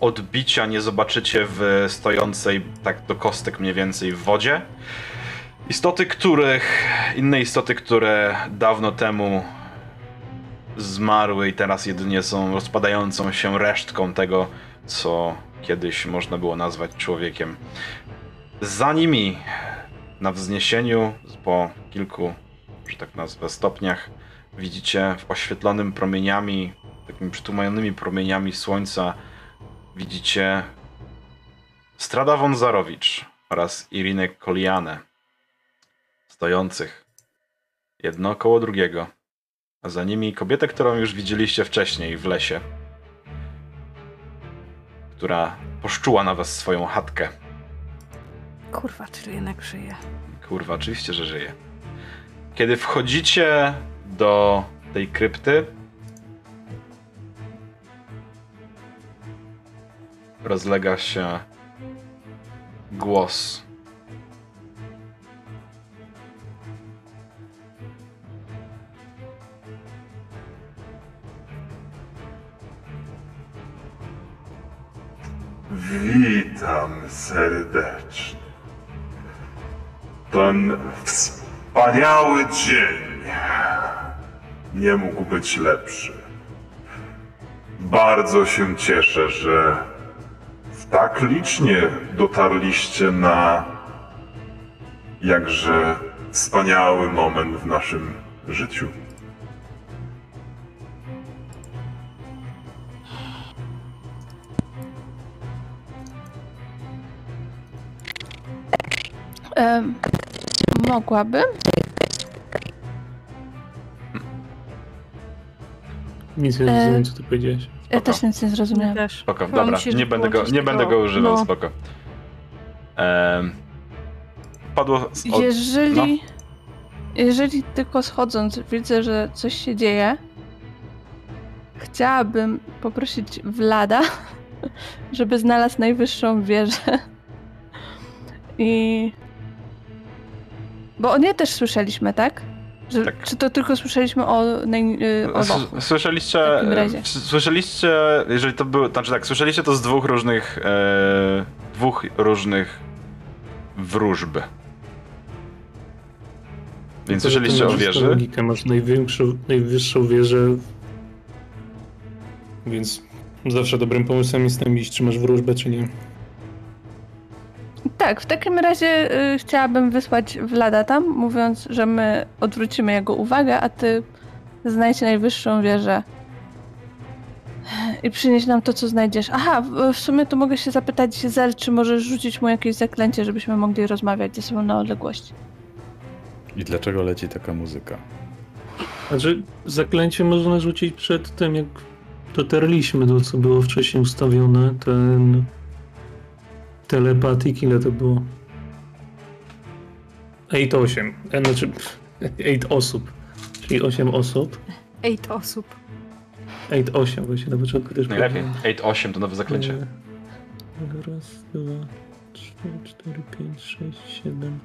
odbicia nie zobaczycie w stojącej tak do kostek mniej więcej w wodzie. Istoty, których. inne istoty, które dawno temu zmarły i teraz jedynie są rozpadającą się resztką tego, co kiedyś można było nazwać człowiekiem. Za nimi na wzniesieniu po kilku, że tak nazwę, stopniach widzicie w oświetlonym promieniami, takimi przytłumionymi promieniami słońca, widzicie Strada Wązarowicz oraz Irinę Kolianę stojących jedno koło drugiego, a za nimi kobietę, którą już widzieliście wcześniej w lesie, która poszczuła na was swoją chatkę.
Kurwa, czy jednak żyje.
Kurwa, oczywiście, że żyje. Kiedy wchodzicie do tej krypty, rozlega się głos.
Witam serdecznie. Ten wspaniały dzień nie mógł być lepszy. Bardzo się cieszę, że tak licznie dotarliście na jakże wspaniały moment w naszym życiu.
Mogłabym?
Nic nie
E,
rozumiem, co ty powiedziałeś.
Ja też nic nie zrozumiałam.
też.
Spoko,
Chyba
dobra, nie będę go, nie będę go używał,
no.
spoko. Em, padło... z- od-
Jeżeli,
no.
jeżeli tylko schodząc widzę, że coś się dzieje, chciałabym poprosić Vlada, żeby znalazł najwyższą wieżę. I. Bo o nie też słyszeliśmy, tak? Że,
Tak.
Czy to tylko słyszeliśmy o, y, o?
Słyszeliście, słyszeliście, jeżeli to było, znaczy tak, słyszeliście to z dwóch różnych, e, dwóch różnych wróżb. Więc
To, że ty
słyszeliście o wieży?
Logikę, masz największą, najwyższą wieżę, więc zawsze dobrym pomysłem jest tam iść, czy masz wróżbę, czy nie.
Tak, w takim razie y, chciałabym wysłać Vlada tam, mówiąc, że my odwrócimy jego uwagę, a ty znajdź najwyższą wieżę i przynieś nam to, co znajdziesz. Aha, w, w sumie to mogę się zapytać Zel, czy możesz rzucić mu jakieś zaklęcie, żebyśmy mogli rozmawiać ze sobą na odległości.
I dlaczego leci taka muzyka?
Znaczy, zaklęcie można rzucić przed tym, jak dotarliśmy do co było wcześniej ustawione. Ten telepatik, ile to było? 8-8. E, Znaczy, 8 osób. Czyli 8 osób.
Eight osób.
8-8, właśnie na początku też
Najlepiej.
powiedziałem.
8 to nowe zaklęcie.
E, Raz, dwa, trzy, cztery, pięć, sześć, siedem.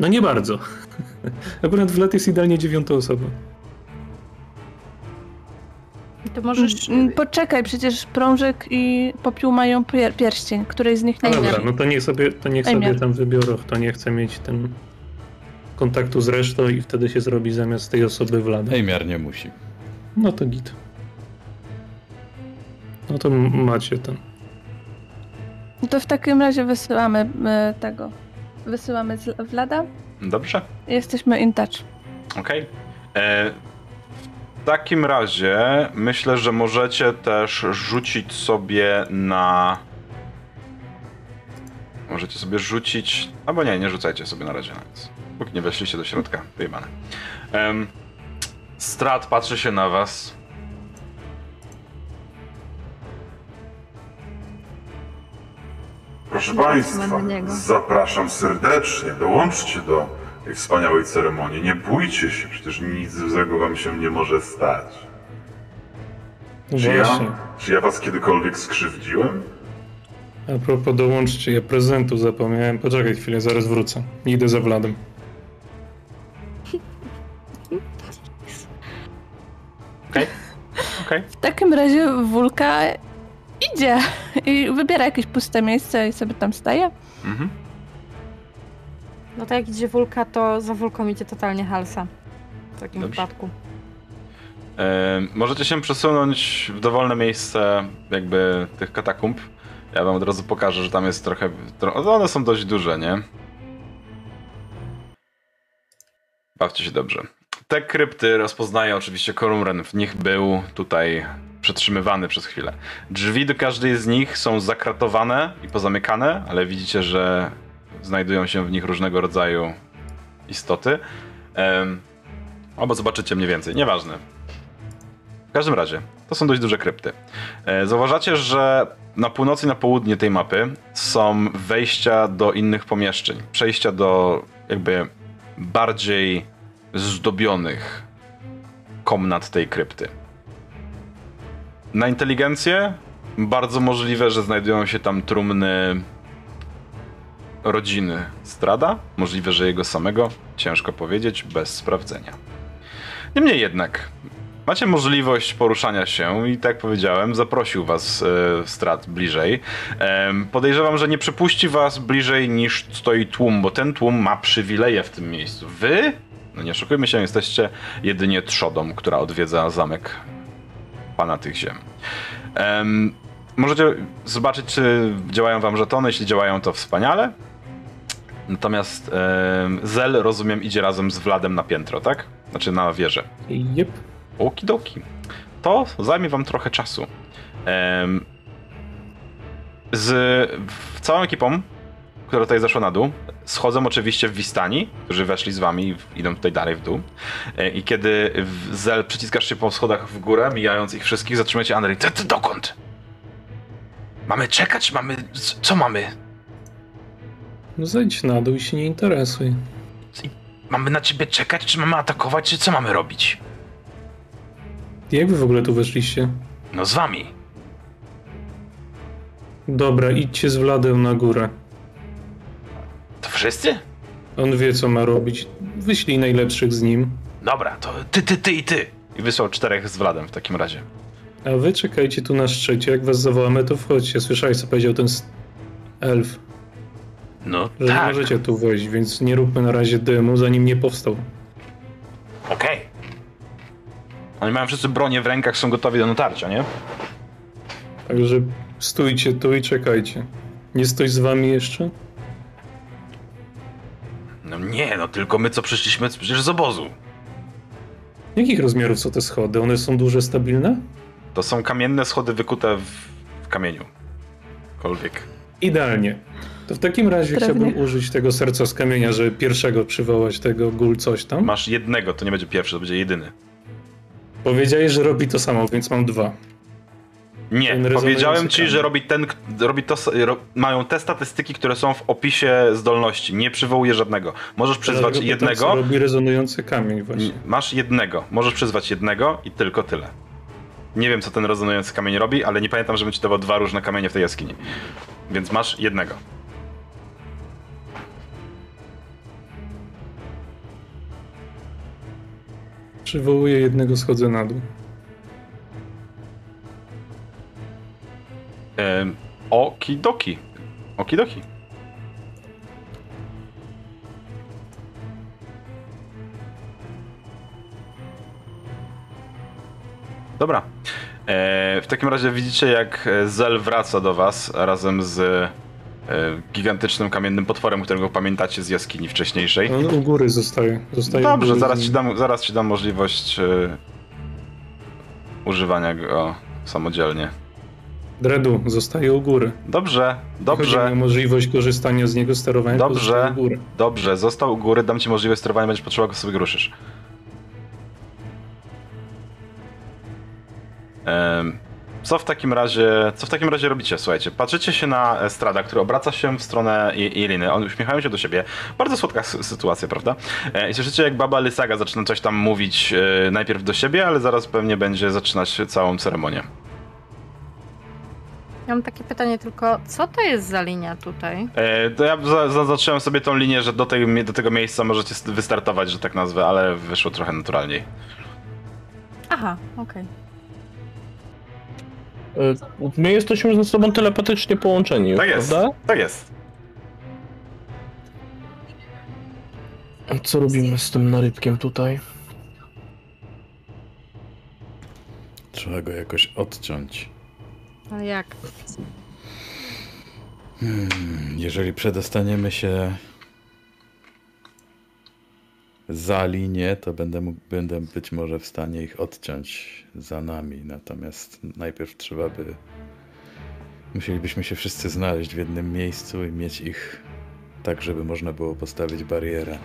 No nie bardzo. Akurat w lat jest idealnie dziewiąta osoba.
I to możesz...
Mm, Poczekaj, przecież Prążek i Popiół mają pier pierścień, której z nich
No
najmniej.
dobra, no to niech sobie, to niech sobie tam wybiorą, kto nie chce mieć ten kontaktu z resztą i wtedy się zrobi zamiast tej osoby Vlada.
Ejmiar nie musi.
No to git. No to macie ten.
No to w takim razie wysyłamy y, tego. Wysyłamy z Vlada
Dobrze.
jesteśmy in touch.
Okej. E, W takim razie myślę, że możecie też rzucić sobie na. Możecie sobie rzucić. Albo nie, nie rzucajcie sobie na razie. Więc póki nie weszliście do środka, wyjebane. Um, Strat patrzy się na was.
Proszę Państwa,
na
zapraszam serdecznie. Dołączcie do tej wspaniałej ceremonii. Nie bójcie się, przecież nic złego Wam się nie może stać.
No
Czy ja, czy ja Was kiedykolwiek skrzywdziłem?
A propos dołączcie, ja prezentu zapomniałem. Poczekaj chwilę, zaraz wrócę. Idę za Wladem.
Okej. Okej.
W takim razie Wulka idzie i wybiera jakieś puste miejsce i sobie tam staje.
Mhm.
No to jak idzie Wulka, to za Wulką idzie totalnie Halsa. W takim
Dobrze.
wypadku.
E, możecie się przesunąć w dowolne miejsce jakby tych katakumb. Ja wam od razu pokażę, że tam jest trochę... Tro... One są dość duże, nie? Bawcie się dobrze. Te krypty rozpoznaje oczywiście Korumren. W nich był tutaj przetrzymywany przez chwilę. Drzwi do każdej z nich są zakratowane i pozamykane, ale widzicie, że znajdują się w nich różnego rodzaju istoty. Em, albo zobaczycie mniej więcej, nieważne. W każdym razie, to są dość duże krypty. E, Zauważacie, że na północy i na południe tej mapy są wejścia do innych pomieszczeń, przejścia do jakby bardziej zdobionych komnat tej krypty. Na inteligencję bardzo możliwe, że znajdują się tam trumny rodziny Strada. Możliwe, że jego samego. Ciężko powiedzieć, bez sprawdzenia. Niemniej jednak, macie możliwość poruszania się i tak jak powiedziałem, zaprosił was e, bliżej. Em, podejrzewam, że nie przypuści was bliżej niż stoi tłum, bo ten tłum ma przywileje w tym miejscu. Wy, no nie oszukujmy się, jesteście jedynie trzodą, która odwiedza zamek pana tych ziem. Em, możecie zobaczyć, czy działają wam żetony. Jeśli działają, to wspaniale. Natomiast em, Zel, rozumiem, idzie razem z Wladem na piętro, tak? Znaczy na wieżę.
Jep.
Okidoki. To zajmie wam trochę czasu. Em, z w całą ekipą, która tutaj zeszła na dół, schodzą oczywiście w Wistani, którzy weszli z wami i idą tutaj dalej w dół. E, I kiedy w- Zel przyciskasz się po schodach w górę, mijając ich wszystkich, zatrzymajcie Andrzej. Ty, ty dokąd? Mamy czekać? Mamy... Co mamy?
No zejdź na dół i się nie interesuj.
Mamy na ciebie czekać, czy mamy atakować, czy co mamy robić?
Jak wy w ogóle tu weszliście?
No z wami.
Dobra, idźcie z Wladem na górę.
To wszyscy?
On wie, co ma robić. Wyślij najlepszych z nim.
Dobra, to ty, ty, ty i ty. I wysłał czterech z Wladem w takim razie.
A wy czekajcie tu na szczycie. Jak was zawołamy, to wchodźcie. Słyszałeś, co powiedział ten elf?
No
Że nie
tak,
możecie tu wejść, więc nie róbmy na razie dymu, zanim nie powstał.
okej. Oni mają wszyscy bronię w rękach, są gotowi do natarcia, nie?
Także stójcie tu i czekajcie. Nie stoi z wami jeszcze?
No nie, no tylko my co przyszliśmy przecież z obozu.
Jakich rozmiarów są te schody? One są duże, stabilne?
To są kamienne schody wykute w, w kamieniu. Kolwiek.
Idealnie. To w takim razie chciałbym użyć tego serca z kamienia, żeby pierwszego przywołać tego gul coś tam.
Masz jednego, to nie będzie pierwszy, to będzie jedyny.
Powiedziałeś, że robi to samo, więc mam dwa.
Nie, powiedziałem ci,
kamień.
że robi ten, robi to, ro, mają te statystyki, które są w opisie zdolności. Nie przywołuję żadnego. Możesz przyzwać
Dlatego pytam,
jednego.
Robi rezonujący kamień właśnie.
Masz jednego. Możesz przyzwać jednego i tylko tyle. Nie wiem, co ten rezonujący kamień robi, ale nie pamiętam, żebym ci dawał dwa różne kamienie w tej jaskini. Więc masz jednego.
Przywołuję jednego, schodzę na dół.
Ehm, okidoki. Okidoki. Dobra. E, w takim razie widzicie, jak Zel wraca do was razem z gigantycznym kamiennym potworem, którego pamiętacie z jaskini wcześniejszej.
On u góry zostaje. zostaje
Dobrze,
góry
zaraz ci dam, zaraz ci dam możliwość e, używania go samodzielnie.
Dredu zostaje u góry.
Dobrze,
Chodzi
dobrze,
możliwość korzystania z niego, sterowania
Dobrze.
u góry.
dobrze. Został u góry, dam ci możliwość sterowania, będziesz potrzebował, go sobie ruszysz. Em, Co w takim razie, co w takim razie robicie? Słuchajcie, patrzycie się na Strada, który obraca się w stronę I- Iriny. On uśmiechają się do siebie. Bardzo słodka sytuacja, prawda? E, I słyszycie, jak baba Lysaga zaczyna coś tam mówić e, najpierw do siebie, ale zaraz pewnie będzie zaczynać całą ceremonię.
Ja mam takie pytanie tylko, co to jest za linia tutaj?
E, to ja za- zaznaczyłem sobie tą linię, że do, tej, do tego miejsca możecie st- wystartować, że tak nazwę, ale wyszło trochę naturalniej.
Aha, okej.
E, My jesteśmy ze sobą telepatycznie połączeni,
Tak jest.
prawda?
Tak jest.
Co robimy z tym narybkiem tutaj?
Trzeba go jakoś odciąć.
Ale jak?
Hmm, jeżeli przedostaniemy się za linię, to będę, mógł, będę być może w stanie ich odciąć za nami. Natomiast najpierw trzeba by. Musielibyśmy się wszyscy znaleźć w jednym miejscu i mieć ich tak, żeby można było postawić barierę.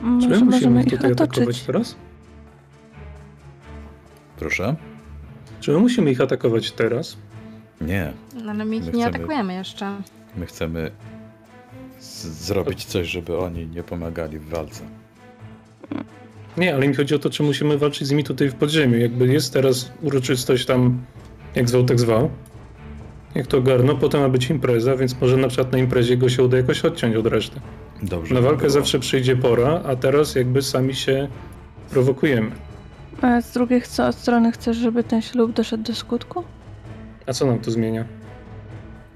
Czy
Może
my musimy ich tutaj atakować
otoczyć.
teraz?
Proszę?
Czy my musimy ich atakować teraz?
Nie.
No, ale my ich
My
nie
chcemy-
atakujemy jeszcze.
My chcemy zrobić coś, żeby oni nie pomagali w walce.
Nie, ale mi chodzi o to, czy musimy walczyć z nimi tutaj w podziemiu. Jakby jest teraz uroczystość tam, jak zwał, tak zwał. Jak to ogarną, potem ma być impreza, więc może na przykład na imprezie go się uda jakoś odciąć od reszty.
Dobrze.
Na walkę zawsze przyjdzie pora, a teraz jakby sami się prowokujemy.
A z drugiej strony chcesz, żeby ten ślub doszedł do skutku?
A co nam to zmienia?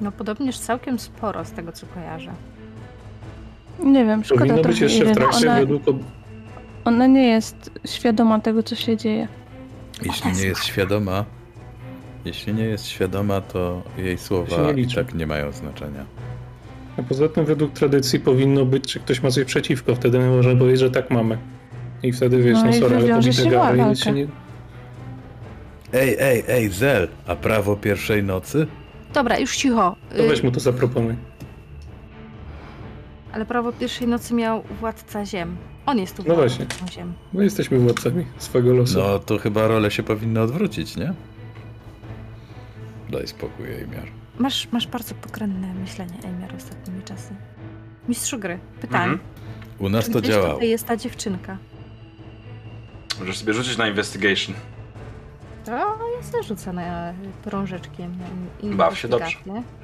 No podobnież całkiem sporo z tego, co kojarzę.
Nie wiem, szkoda
Powinno być jeszcze w trakcie
Ona,
według...
ona nie jest świadoma tego, co się dzieje.
Jeśli nie jest świadoma, jeśli nie jest świadoma, to jej słowa
nie
i tak nie mają znaczenia.
A poza tym według tradycji powinno być, czy ktoś ma coś przeciwko. Wtedy my możemy powiedzieć, że tak mamy. I wtedy wiesz,
No
no,
i
sorry, ale
się
gary i
walka.
nic się nie...
Ej, ej, ej, Zel, a prawo pierwszej nocy?
Dobra, już cicho.
To weź mu to zaproponuj.
Ale prawo pierwszej nocy miał władca ziem. On jest tu
No
władcą
właśnie.
ziem.
My jesteśmy władcami swego losu.
No to chyba role się powinny odwrócić, nie? Daj spokój, Ejmiar.
Masz, masz bardzo pokrętne myślenie, Ejmer, ostatnimi czasy. Mistrzu gry, pytanie.
Mhm.
U nas to
Gdzieś
działało.
tutaj jest ta dziewczynka.
Możesz sobie rzucić na investigation.
To ja sobie rzucę na prążeczkiem. Na
Baw się dobrze.
investigację.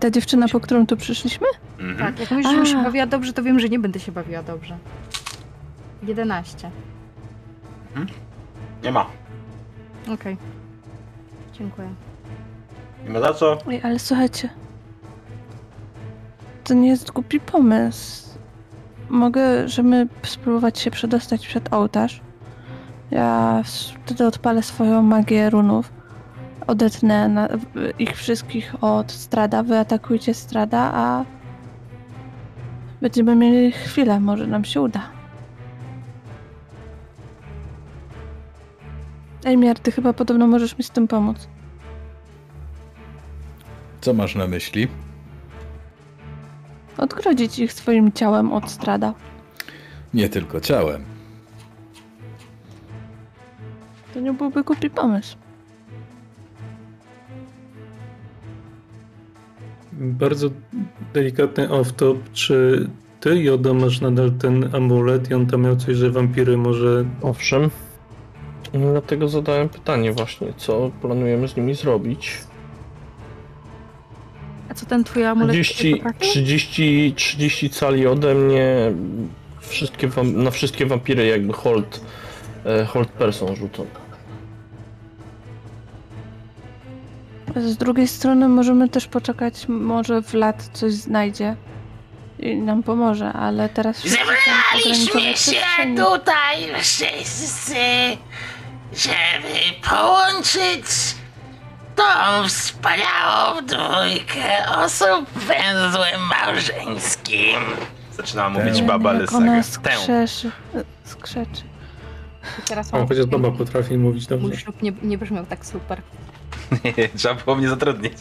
Ta dziewczyna, po którą tu przyszliśmy?
Mhm.
Tak, jak mówisz, żebym się bawiła dobrze, to wiem, że nie będę się bawiła dobrze. 11.
Nie ma.
Okej. Dziękuję.
Nie ma za co.
Ej, ale słuchajcie. To nie jest głupi pomysł. Mogę, żeby spróbować się przedostać przed ołtarz. Ja wtedy odpalę swoją magię runów. Odetnę na, ich wszystkich od strada. Wy atakujcie strada, a będziemy mieli chwilę. Może nam się uda. Ejmiar, ty chyba podobno możesz mi z tym pomóc.
Co masz na myśli?
Odgrodzić ich swoim ciałem od strada.
Nie tylko ciałem.
To nie byłby głupi pomysł.
Bardzo delikatny off-top. Czy ty, Joda, masz nadal ten amulet i on tam miał coś, że wampiry może...
Owszem. Dlatego zadałem pytanie właśnie, co planujemy z nimi zrobić.
A co ten twój amulet
30,
potrafi?
30, 30 cali ode mnie. Wszystkie wam, na wszystkie wampiry jakby hold, e, hold person rzucą.
Z drugiej strony możemy też poczekać, może w lat coś znajdzie i nam pomoże, ale teraz
Zebraliśmy się tutaj wszyscy, żeby połączyć tą wspaniałą dwójkę osób węzłem małżeńskim.
Zaczynała mówić
wiem,
baba Lysaga. Tę.
skrzeszy, skrzeczy.
Teraz
O,
mam
chociaż baba potrafi mówić dobrze.
Mój ślub nie, nie brzmiał tak super.
Nie, trzeba było mnie zatrudnić.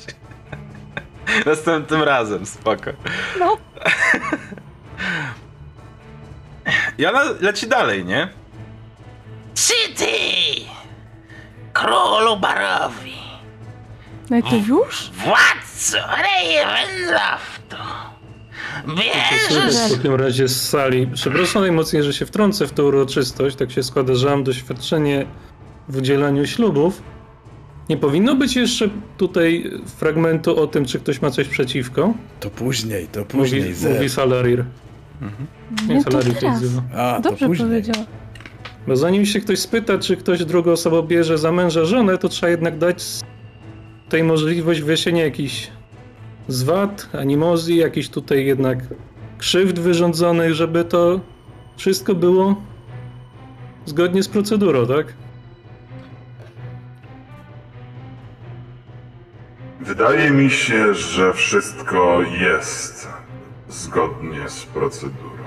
Następnym razem, spoko.
No.
I ona leci dalej, nie?
Czy ty, królu barowi,
Najpierw już?
władco Ravenloftu, bierzesz
w takim razie z sali. Przepraszam najmocniej, że się wtrącę w tę uroczystość. Tak się składa, że mam doświadczenie w udzielaniu ślubów. Nie powinno być jeszcze tutaj fragmentu o tym, czy ktoś ma coś przeciwko.
To później, to później.
Mówi,
Ze.
mówi Salarir. Nie,
Nie, to
Salarir to
teraz.
A, to
Dobrze
później.
powiedziała.
Bo zanim się ktoś spyta, czy ktoś drugą osobą bierze za męża żonę, to trzeba jednak dać tej możliwość wyjaśnienia jakichś zwad, animozji, jakichś tutaj jednak krzywd wyrządzonych, żeby to wszystko było zgodnie z procedurą, tak?
Wydaje mi się, że wszystko jest zgodnie z procedurą.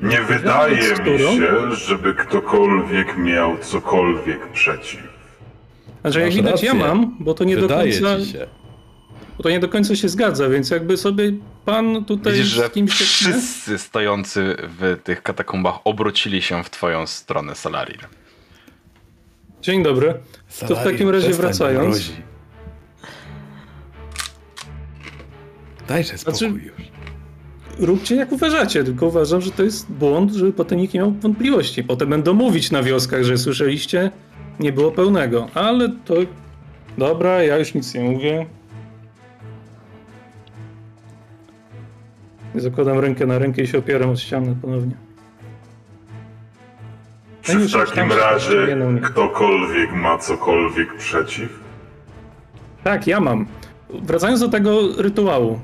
Nie wydaje mi się, żeby ktokolwiek miał cokolwiek przeciw.
Znaczy, jak widać, ja mam, bo to nie do
Wydaje
końca.
ci się.
Bo to nie do końca się zgadza, więc jakby sobie pan tutaj
Widzisz, że
z kimś.
wszyscy stojący w tych katakumbach obrócili się w twoją stronę, Salarir.
Dzień dobry. To w takim razie
przestań,
wracając.
mrozi. Dajże spokój
Znaczy-
już.
Róbcie jak uważacie, tylko uważam, że to jest błąd, żeby potem nikt nie miał wątpliwości. Potem będą mówić na wioskach, że słyszeliście, nie było pełnego. Ale to. Dobra, ja już nic nie mówię. Zakładam rękę na rękę i się opieram od ściany ponownie.
Czy
No
w
już tam
takim razie ktokolwiek ma cokolwiek przeciw?
Tak, ja mam. Wracając do tego rytuału.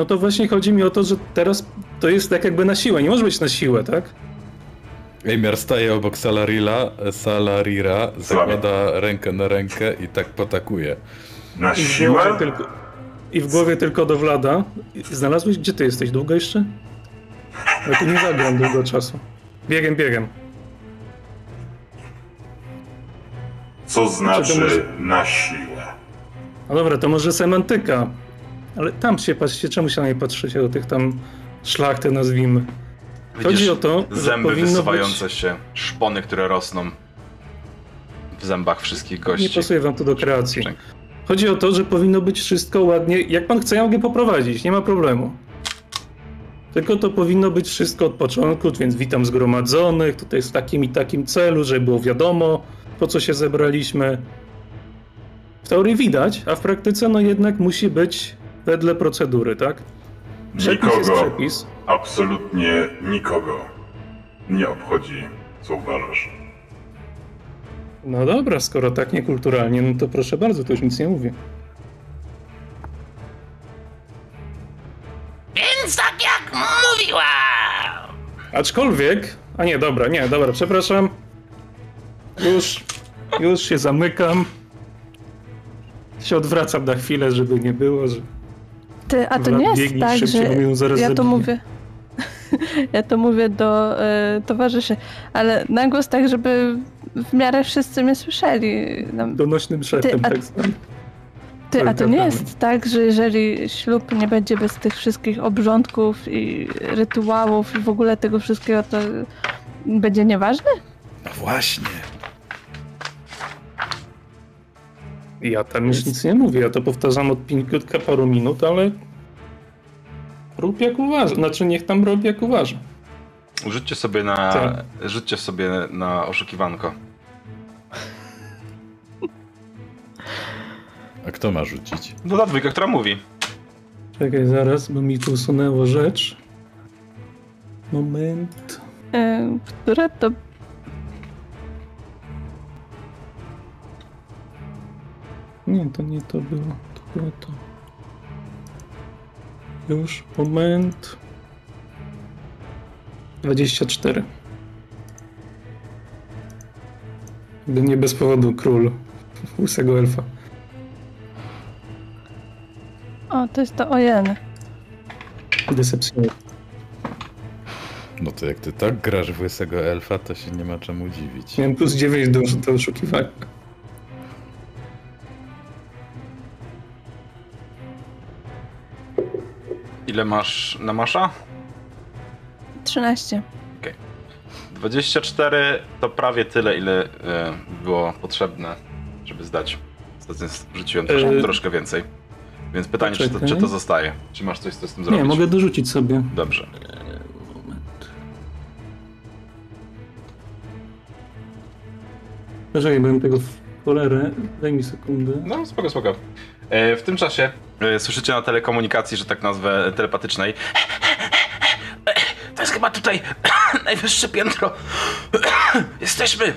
No to właśnie chodzi mi o to, że teraz to jest tak jakby na siłę. Nie może być na siłę, tak?
Ejmiar staje obok Salarila, Salarira, zakłada rękę na rękę i tak potakuje.
Na
I w głowie
siłę?
tylko, i w głowie tylko do Vlada. Znalazłeś, gdzie ty jesteś? Długo jeszcze? Ja tu nie zagram długo czasu. Biegiem, biegiem.
Co znaczy
może-
na siłę?
No dobra, to może semantyka. Ale tam się patrzcie, czemu się na nie patrzycie, do tych tam szlachty nazwijmy. Chodzi o to,
zęby wysuwające
być...
się, szpony, które rosną w zębach wszystkich gości.
Nie pasuje wam to do kreacji. Chodzi o to, że powinno być wszystko ładnie. Jak pan chce, ja mogę poprowadzić, nie ma problemu. Tylko to powinno być wszystko od początku, więc witam zgromadzonych, tutaj w takim i takim celu, żeby było wiadomo, po co się zebraliśmy. W teorii widać, a w praktyce no jednak musi być wedle procedury, tak? Przepis jest
Nikogo,
przepis.
absolutnie nikogo nie obchodzi, co uważasz.
No dobra, skoro tak niekulturalnie, no to proszę bardzo, to już nic nie mówię.
Więc tak jak mówiłam.
Aczkolwiek, a nie, dobra, nie, dobra, przepraszam. Już, już się zamykam. Się odwracam na chwilę, żeby nie było, że...
Ty, a to nie jest
biegnij
tak, że ja to
zabije.
mówię. ja to mówię do e, towarzyszy, ale na głos tak, żeby w miarę wszyscy mnie słyszeli. Nam-
Donośnym
a-
tak.
Ty, a to nie jest tak, że jeżeli ślub nie będzie bez tych wszystkich obrządków i rytuałów i w ogóle tego wszystkiego, to będzie nieważne?
No właśnie.
Ja tam już nic nie mówię, ja to powtarzam od kilka paru minut, ale... Rób jak uważa, znaczy niech tam robi jak uważa.
Rzućcie sobie na,
Tak.
rzućcie sobie na oszukiwanko.
A kto ma rzucić?
No ta dwójka, która mówi.
Czekaj zaraz, bo mi tu usunęło rzecz. Moment.
E, które to
Nie, to nie to było. To było to. Już, moment. 24. Jakby Nie bez powodu król łysego elfa.
O, to jest to ojeny.
Decepcja.
No to jak ty tak grasz w łysego elfa, to się nie ma czemu dziwić.
Miałem plus 9 do, do oszukiwania.
Ile masz na masza?
13.
24 to prawie tyle, ile e, było potrzebne, żeby zdać. Ostatnio wrzuciłem troszkę,
E,
troszkę więcej. Więc pytanie, czy to, czy to zostaje? Czy masz coś, co z tym zrobić?
Nie, mogę dorzucić sobie.
Dobrze.
Moment. Poczekaj, byłem tego w cholerę. Daj mi sekundę.
No, spoko, spoko. E, w tym czasie e, słyszycie na telekomunikacji, że tak nazwę telepatycznej. To jest chyba tutaj najwyższe piętro. Jesteśmy.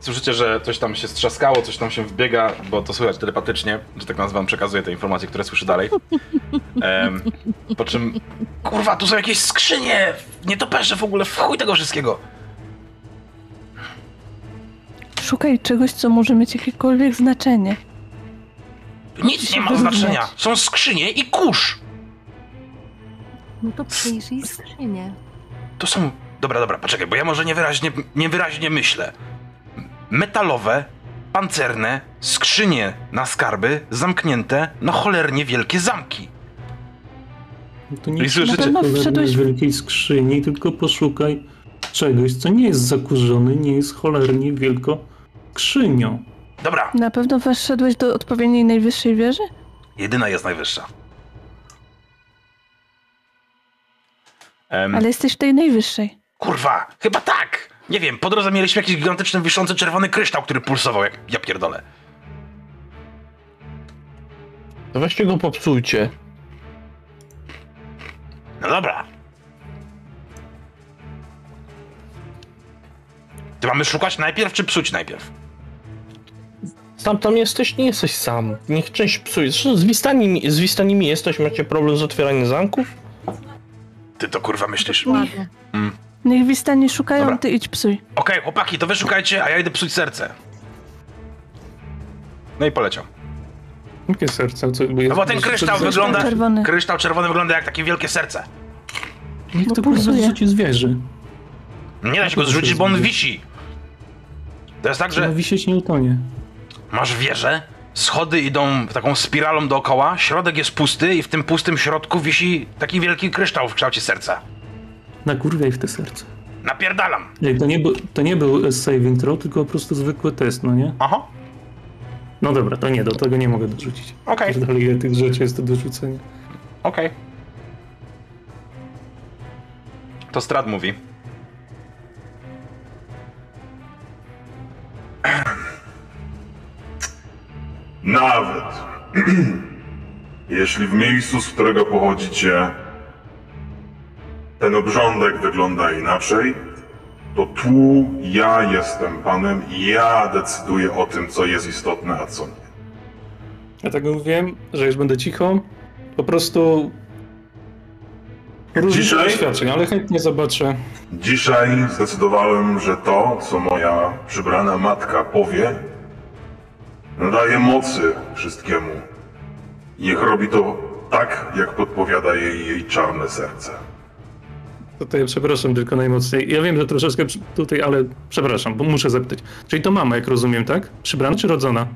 Słyszycie, że coś tam się strzaskało, coś tam się wbiega, bo to słychać telepatycznie, że tak nazywam, przekazuję te informacje, które słyszy dalej. Em, po czym, kurwa, tu są jakieś skrzynie, nietoperze w ogóle, w chuj tego wszystkiego.
Szukaj czegoś, co może mieć jakiekolwiek znaczenie.
Nic nie ma znaczenia. Są skrzynie i kurz.
No to przyjrzyj skrzynię.
To są. Dobra, dobra, poczekaj, bo ja może niewyraźnie, niewyraźnie myślę. Metalowe, pancerne, skrzynie na skarby, zamknięte na cholernie wielkie zamki.
No To nie
słyszycie-
Na pewno
szukaj
wszedłeś
wielkiej skrzyni, tylko poszukaj czegoś, co nie jest zakurzone, nie jest cholernie wielko skrzynią.
Dobra,
Na pewno weszedłeś do odpowiedniej najwyższej wieży?
jedyna jest najwyższa. Em,
Ale jesteś w tej najwyższej.
Kurwa, chyba tak! Nie wiem, po drodze mieliśmy jakiś gigantyczny, wiszący czerwony kryształ, który pulsował, jak ja pierdolę.
To weźcie go popsujcie.
No dobra. Ty mamy szukać najpierw, czy psuć najpierw?
Sam tam jesteś, nie jesteś sam. Niech część psuje. Zresztą z Wistanimi, z Wistanimi jesteś, macie problem z otwieraniem zamków?
Ty to kurwa myślisz?
Ładnie.
Niech wistani szukają,
Dobra.
ty idź psuj.
Okej, chłopaki, to wy szukajcie, a ja idę psuć serce. No i poleciał.
Jakie serce? Co, bo
No bo ten kryształ wygląda...
czerwony.
Kryształ czerwony wygląda jak takie wielkie serce.
Niech to kurwa zrzuci z wieży.
Nie da się go zrzucić, bo on wisi. To jest tak, że
wisieć nie utonie.
Masz wieżę,
Schody idą taką spiralą dookoła, środek jest pusty i w tym pustym środku wisi taki wielki kryształ w kształcie serca.
Nakurwiaj w te serce.
Napierdalam.
Ej, To nie, był, to nie był saving throw, tylko po prostu zwykły test, no nie?
Aha,
No dobra, to nie, do tego nie mogę dorzucić.
okej,
Dalej ile tych rzeczy jest do dorzucenia.
okej.
To Strat mówi.
Nawet jeśli w miejscu, z którego pochodzicie, ten obrządek wygląda inaczej, to tu ja jestem panem i ja decyduję o tym, co jest istotne, a co nie.
Ja tak mówiłem, że już będę cicho. Po prostu... Różne doświadczeń, ale chętnie zobaczę.
Dzisiaj zdecydowałem, że to, co moja przybrana matka powie, nadaje mocy wszystkiemu. Niech robi to tak, jak podpowiada jej jej czarne serce.
Tutaj przepraszam tylko najmocniej. Ja wiem, że troszeczkę tutaj, ale przepraszam, bo muszę zapytać. Czyli to mama, jak rozumiem, tak? Przybrana czy rodzona?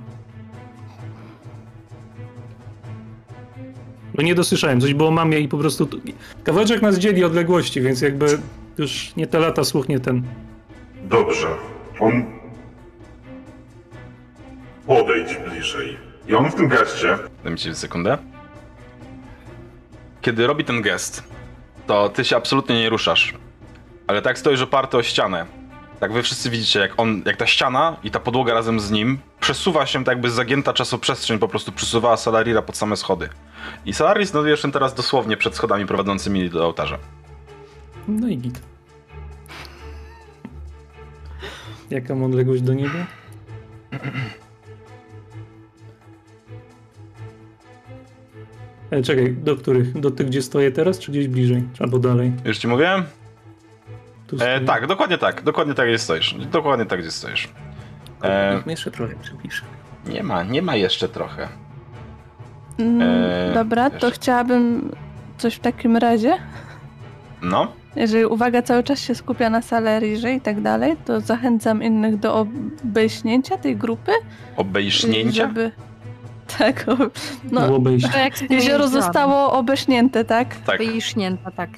Bo nie dosłyszałem, coś było mamie i po prostu... tu- Kawałeczek nas dzieli odległości, więc jakby już nie te lata, słuch nie ten.
Dobrze. On. Podejdź bliżej. I on w tym geście
Daj mi ci sekundę. Kiedy robi ten gest, to ty się absolutnie nie ruszasz. Ale tak stoisz oparty o ścianę. Tak wy wszyscy widzicie, jak on, jak ta ściana i ta podłoga razem z nim przesuwa się tak jakby zagięta czasoprzestrzeń, po prostu przesuwała Salarira pod same schody. I Salarir znajduje się teraz dosłownie przed schodami prowadzącymi do ołtarza.
No i git. Jaka odległość do nieba? Czekaj, do których? Do tych, gdzie stoję teraz, czy gdzieś bliżej? Albo dalej?
Już ci mówiłem?
Tu
E, tak, dokładnie tak. Dokładnie tak, gdzie stoisz. Dokładnie tak, gdzie stoisz. E,
jeszcze trochę przybliż.
nie ma, nie ma jeszcze trochę.
Mm,
Eee,
Dobra, to
wiesz.
chciałabym coś w takim razie.
No,
Jeżeli uwaga cały czas się skupia na Salerze i tak dalej, to zachęcam innych do obejśnięcia tej grupy.
obejśnięcia?
Żeby... Tak, no,
No,
tymi
jezioro zostało obesznięte, tak?
Tak,
tak.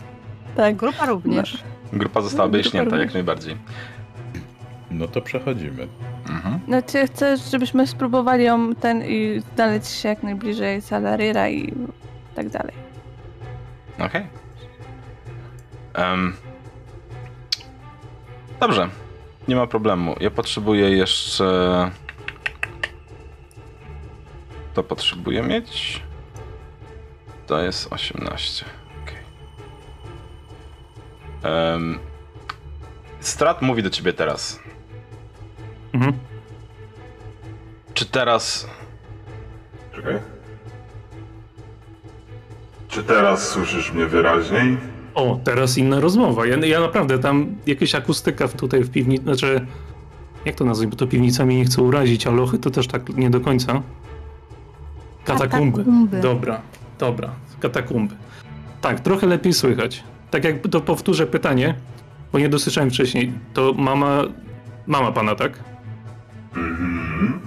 Tak.
Grupa również.
grupa została
Grupa
obejśnięta, jak
również.
najbardziej.
No to przechodzimy.
Mhm.
Znaczy chcę, żebyśmy spróbowali ją ten i znaleźć się jak najbliżej Salarira i tak dalej.
Okej. Em, Dobrze, nie ma problemu. Ja potrzebuję jeszcze. To potrzebuję mieć. To jest 18. Okej. Em, Strat mówi do ciebie teraz.
Mhm.
Czy teraz.
Czekaj. Czy teraz słyszysz mnie wyraźniej?
O, teraz inna rozmowa. Ja, ja naprawdę tam jakaś akustyka tutaj w piwnicy, znaczy jak to nazwać, bo to piwnicami nie chcę urazić, a lochy to też tak nie do końca. Katakumby.
Katakumby.
Dobra, dobra, katakumby. Tak, trochę lepiej słychać. Tak jak to powtórzę pytanie, bo nie dosłyszałem wcześniej. To mama, mama pana, tak?
Mhm.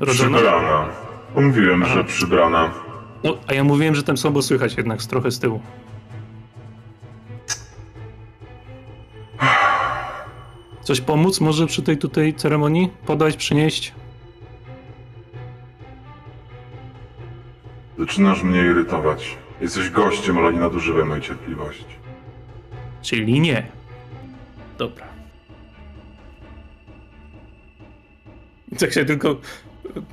Rodzona?
Przybrana. Mówiłem,
Aha.
że przybrana.
No, a ja mówiłem, że tam słabo słychać jednak z trochę z tyłu. Coś pomóc może przy tej tutaj ceremonii? Podać, przynieść?
Zaczynasz mnie irytować. Jesteś gościem, ale nie nadużywaj mojej cierpliwości.
Czyli nie. Dobra. I tak się tylko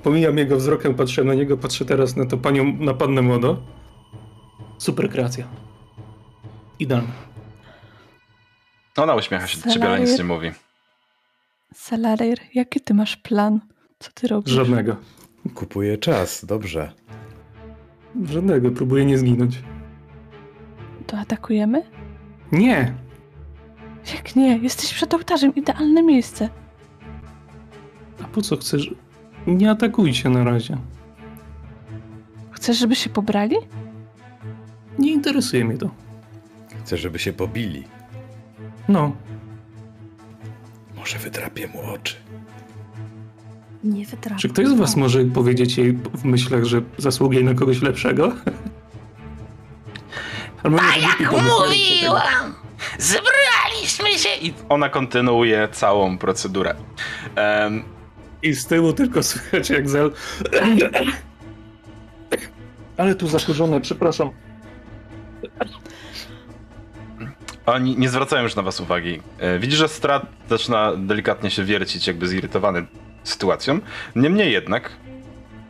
pomijam jego wzrokiem, patrzę na niego, patrzę teraz na to panią, na pannę młodo. Super kreacja. Idealna.
Ona uśmiecha się do ciebie, ale nic nie mówi.
Salarir, jaki ty masz plan? Co ty robisz?
Żadnego.
Kupuję czas, dobrze.
Żadnego. Próbuję nie zginąć.
To atakujemy?
Nie!
Jak nie? Jesteś przed ołtarzem, idealne miejsce.
A po co chcesz? Nie atakujcie na razie.
Chcesz, żeby się pobrali?
Nie interesuje mnie to.
Chcę, żeby się pobili.
No,
Może wydrapię mu oczy.
Nie wytrafił.
Czy ktoś z was może powiedzieć jej w myślach, że zasługuje na kogoś lepszego? Albo
A jak mówiłam! Zbraliśmy się
I ona kontynuuje całą procedurę. Em,
I z tyłu tylko słychać jak zel... Ale tu zakurzone, przepraszam.
Oni nie zwracają już na was uwagi. E, Widzisz, że Strat zaczyna delikatnie się wiercić, jakby zirytowany sytuacją. Niemniej jednak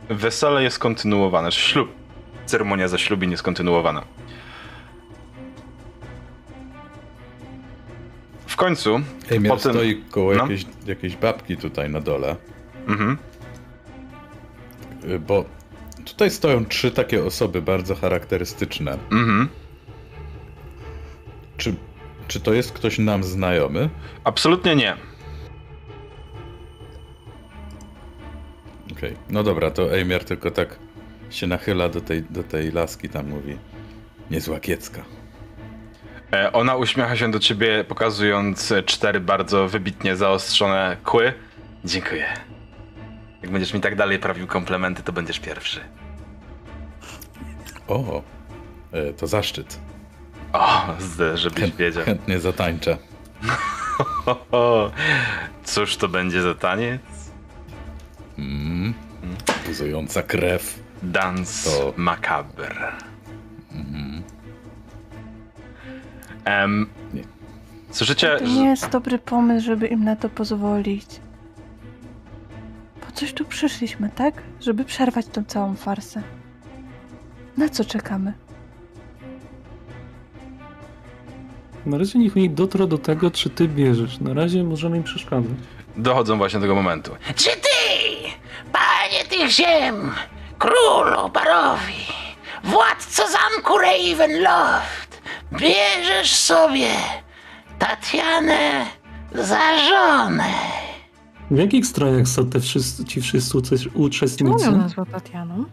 wesele jest kontynuowane. Ślub, ceremonia zaślubin jest kontynuowana. W końcu,
Emir
Potem-
stoi koło
no.
jakiejś, jakiejś babki tutaj na dole,
mhm,
y, bo tutaj stoją trzy takie osoby bardzo charakterystyczne.
mhm,
Czy, czy to jest ktoś nam znajomy?
absolutnie nie.
Okej, no dobra, to Emir tylko tak się nachyla do tej, do tej laski, tam mówi niezła kiecka.
E, Ona uśmiecha się do ciebie, pokazując cztery bardzo wybitnie zaostrzone kły. Dziękuję. Jak będziesz mi tak dalej prawił komplementy, to będziesz pierwszy.
O, e, to zaszczyt.
O, żebyś wiedział.
Chętnie zatańczę.
Cóż to będzie za taniec?
Krew.
Dans
To-
macabre. Em,
Nie.
słyszycie,
To nie jest dobry pomysł, żeby im na to pozwolić. Po coś tu przyszliśmy, tak? Żeby przerwać tą całą farsę. Na co czekamy?
Na razie niech oni dotrą do tego, czy ty bierzesz. Na razie możemy im przeszkadzać.
dochodzą właśnie do tego momentu.
Czy tych ziem, królu, barowi, władco zamku Ravenloft, bierzesz sobie Tatianę za żonę?
W jakich strojach są te wszyscy, ci wszyscy uce-
Czemu
uczestnicy?
ją nazwał Tatianą?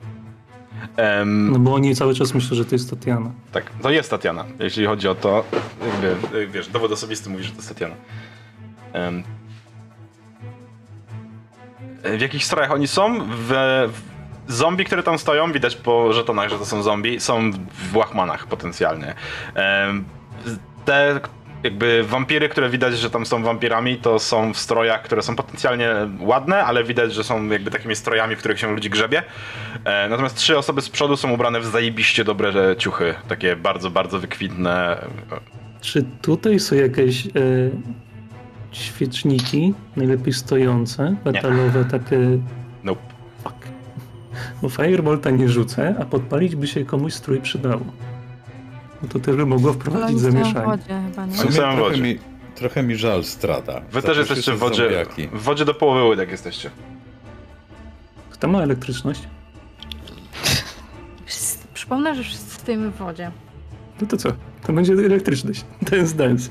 Em,
No bo oni cały czas myślą, że to jest Tatiana.
Tak, to jest Tatiana. Jeśli chodzi o to, jakby, wiesz, dowód osobisty mówi, że to jest Tatiana. Em. W jakich strojach oni są? W, w zombie, które tam stoją, widać po żetonach, że to są zombie, są w łachmanach potencjalnie. Te jakby wampiry, które widać, że tam są wampirami, to są w strojach, które są potencjalnie ładne, ale widać, że są jakby takimi strojami, w których się ludzi grzebie. E, Natomiast trzy osoby z przodu są ubrane w zajebiście dobre ciuchy, takie bardzo, bardzo wykwintne.
Czy tutaj są jakieś e, świeczniki, najlepiej stojące, metalowe, takie...
Nope.
Fuck. Bo Firebolta nie rzucę, a podpalić by się komuś strój przydało. No to też by mogło wprowadzić
oni w
zamieszanie.
wodzie chyba, nie?
W sumie
samym
trochę
wodzie.
mi, trochę mi żal strada.
Wy też jesteście w wodzie,
zombiaki.
w wodzie do połowy łydek jesteście.
Kto ma elektryczność?
Przypomnę, że wszyscy stoimy w wodzie.
No to co? To będzie elektryczność. Dance, dance.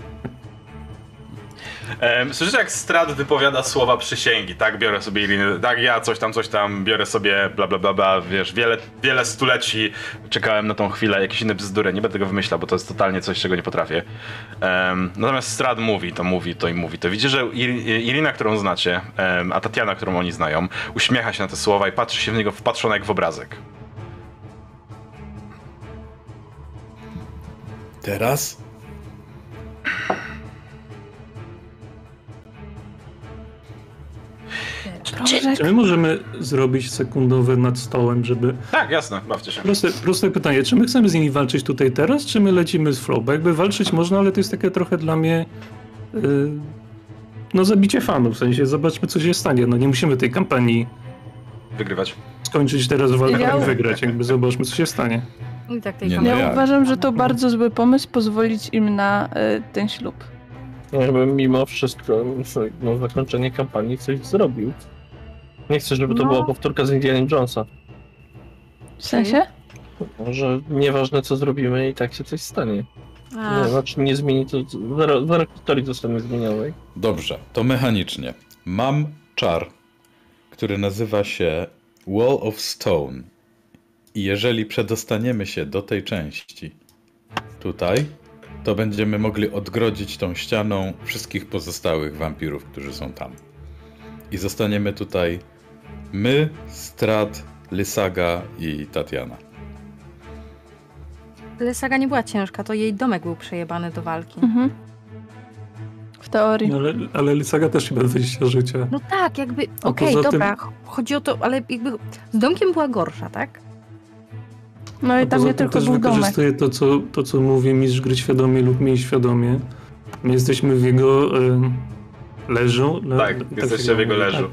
Em, Słyszycie, jak Strad wypowiada słowa przysięgi, tak? Biorę sobie liny, tak, ja coś tam, coś tam, biorę sobie bla bla bla bla, wiesz, wiele, wiele stuleci czekałem na tą chwilę, jakieś inne bzdury, nie będę tego wymyślał, bo to jest totalnie coś, czego nie potrafię. Em, natomiast Strad mówi, to mówi, to i mówi, to widzicie, że Ir- Irina, którą znacie, em, a Tatiana, którą oni znają, uśmiecha się na te słowa i patrzy się w niego wpatrzona jak w obrazek.
Teraz?
Proszę,
Czy my możemy zrobić sekundowe nad stołem, żeby...
Tak, jasne, bawcie się.
Proste, proste pytanie, czy my chcemy z nimi walczyć tutaj teraz, czy my lecimy z flow? Bo jakby walczyć można, ale to jest takie trochę dla mnie... Yy, no zabicie fanów, w sensie zobaczmy co się stanie. No nie musimy tej kampanii
Wygrywać.
skończyć teraz walką
Ja-
i wygrać, jakby zobaczmy co się stanie.
I tak tej
Nie, no
ja uważam, że to bardzo zły pomysł pozwolić im na y, ten ślub.
Jakby mimo wszystko na zakończenie kampanii coś zrobił. Nie chcę, żeby to
No.
była powtórka z Indiana Jonesa.
W sensie?
Że nieważne co zrobimy i tak się coś stanie.
A,
Nie, znaczy nie zmieni to, zero, zero historii zostanie zmienionej.
Dobrze, to mechanicznie. Mam czar, który nazywa się Wall of Stone. I jeżeli przedostaniemy się do tej części tutaj, to będziemy mogli odgrodzić tą ścianą wszystkich pozostałych wampirów, którzy są tam. I zostaniemy tutaj My, Strat, Lysaga i Tatiana.
Lysaga nie była ciężka, to jej domek był przejebany do walki.
Mhm. W teorii.
No, ale, ale Lysaga też chyba 20 życia.
No tak, jakby, okej,
tym-
dobra, chodzi o to, ale jakby z domkiem była gorsza, tak?
No
A
i tam
poza
nie
tym
tylko
też
był domek.
wykorzystuje to co, to, co mówi mistrz gry świadomie lub mniej świadomie. My jesteśmy w jego y, leżu. le-
Tak,
się
jesteście w jego leżu.
tak.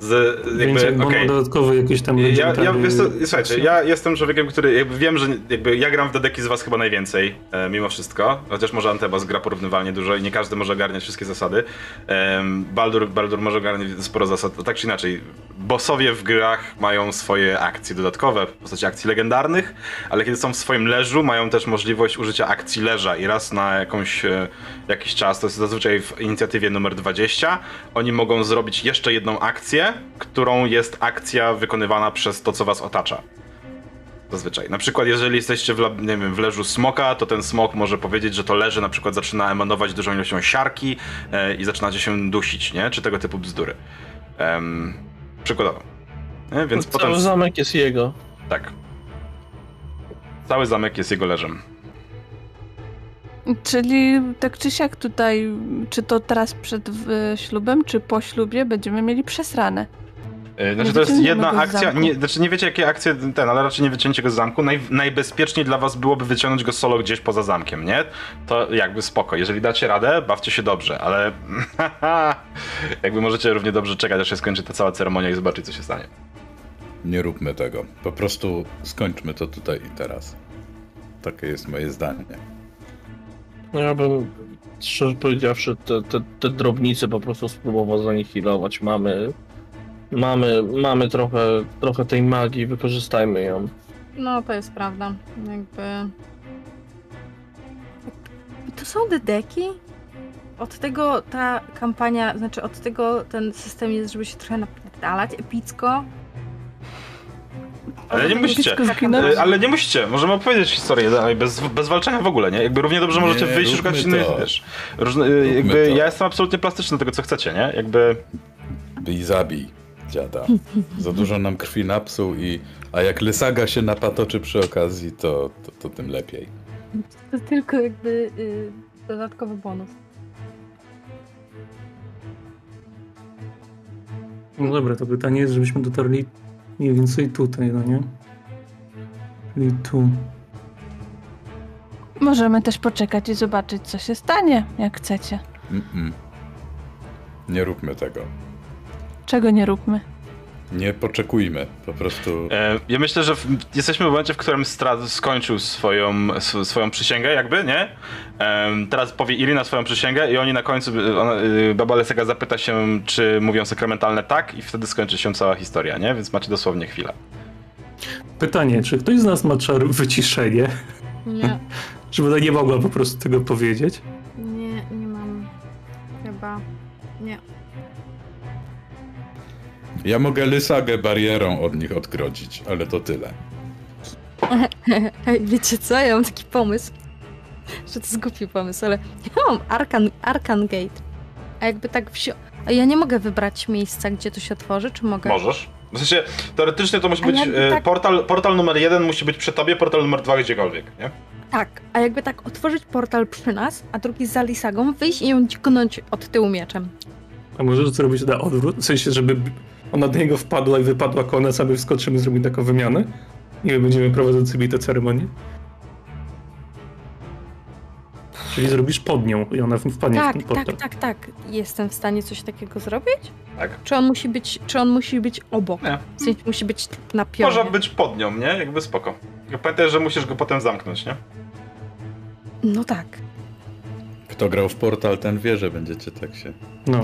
Z, jakby,
jakby ma dodatkowo jakieś tam
Ja, ja, słuchajcie, ja jestem człowiekiem, który jakby wiem, że jakby ja gram w Dedeki z was chyba najwięcej, e, mimo wszystko, chociaż może Antebas gra porównywalnie dużo i nie każdy może ogarniać wszystkie zasady. Em, Baldur, Baldur może ogarniać sporo zasad, tak czy inaczej. Bossowie w grach mają swoje akcje dodatkowe w postaci akcji legendarnych, ale kiedy są w swoim leżu, mają też możliwość użycia akcji leża i raz na jakąś, e, jakiś czas, to jest zazwyczaj w inicjatywie numer 20, oni mogą zrobić jeszcze jedną akcję, którą jest akcja wykonywana przez to, co was otacza. Zazwyczaj. Na przykład, jeżeli jesteście w, nie wiem, w leżu smoka, to ten smok może powiedzieć, że to leże na przykład zaczyna emanować dużą ilością siarki e, i zaczynacie się dusić, nie? Czy tego typu bzdury. Em, przykładowo. Nie? Więc
Cały
potem.
zamek jest jego.
Tak. Cały zamek jest jego leżem.
Czyli tak czy siak tutaj, czy to teraz przed ślubem, czy po ślubie będziemy mieli przesrane.
E, Znaczy
Nie
to jest jedna akcja, nie, znaczy nie wiecie jakie akcje ten, ale raczej nie wyciągniecie go z zamku. Naj, najbezpieczniej dla was byłoby wyciągnąć go solo gdzieś poza zamkiem, nie? To jakby spoko. Jeżeli dacie radę, bawcie się dobrze, ale jakby możecie równie dobrze czekać, aż się skończy ta cała ceremonia i zobaczyć, co się stanie.
Nie róbmy tego. Po prostu skończmy to tutaj i teraz. Takie jest moje zdanie.
No ja bym, szczerze powiedziawszy, te, te, te drobnice po prostu spróbował zanihilować. Mamy, mamy, mamy trochę, trochę tej magii, wykorzystajmy ją.
No, to jest prawda. Jakby... To są dedeki? Od tego ta kampania, znaczy od tego ten system jest, żeby się trochę napierdalać epicko.
Ale nie musicie. E, Ale nie musicie, możemy opowiedzieć historię dalej, bez, bez walczenia w ogóle, nie? Jakby równie dobrze
Nie,
możecie wyjść i szukać innych, wiesz, różne, jakby
to.
ja jestem absolutnie plastyczny do tego, co chcecie, nie? Jakby...
Bij zabij, dziada. Za dużo nam krwi napsuł i... A jak Lysaga się napatoczy przy okazji, to, to, to tym lepiej.
To tylko jakby y, dodatkowy bonus.
No dobra, to pytanie jest, żebyśmy dotarli mniej więcej tutaj, no nie? Czyli tu.
Możemy też poczekać i zobaczyć, co się stanie, jak chcecie.
Mm-mm. Nie róbmy tego.
Czego nie róbmy.
Nie poczekujmy, po prostu...
E, Ja myślę, że w, jesteśmy w momencie, w którym Strat skończył swoją, sw- swoją przysięgę, jakby, nie? Em, teraz powie Irina swoją przysięgę i oni na końcu, y, ona, Baba Lesega zapyta się, czy mówią sakramentalne tak i wtedy skończy się cała historia, nie? Więc macie dosłownie chwilę.
Pytanie, czy ktoś z nas ma czar wyciszenie?
Nie,
Żeby ona nie mogła po prostu tego powiedzieć?
Ja mogę Lysagę barierą od nich odgrodzić, ale to tyle.
Wiecie co? Ja mam taki pomysł, że to jest głupi pomysł, ale ja mam Arkan, Arkan Gate. A jakby tak wsi... A ja nie mogę wybrać miejsca, gdzie to się otworzy, czy mogę?
Możesz. W sensie, teoretycznie to musi być, e,
tak-
portal, portal numer jeden musi być przy tobie, portal numer dwa gdziekolwiek, nie?
Tak, a jakby tak otworzyć portal przy nas, a drugi za Lisagą, wyjść i ją dźgnąć od tyłu mieczem.
A możesz zrobić na odwrót? W sensie, żeby ona do niego wpadła i wypadła koniec, a my wskoczymy, zrobimy taką wymianę? I my będziemy prowadzącymi tę ceremonię? Czyli zrobisz pod nią i ona wpadnie w
Tak,
ten portal.
tak, tak, tak. Jestem w stanie coś takiego zrobić?
Tak.
Czy on musi być, czy on musi być obok?
Nie.
W sensie musi być na pionie.
Może być pod nią, nie? Jakby spoko. Pamiętaj, że musisz go potem zamknąć, nie?
No tak.
Kto grał w portal, ten wie, że będziecie tak się...
No.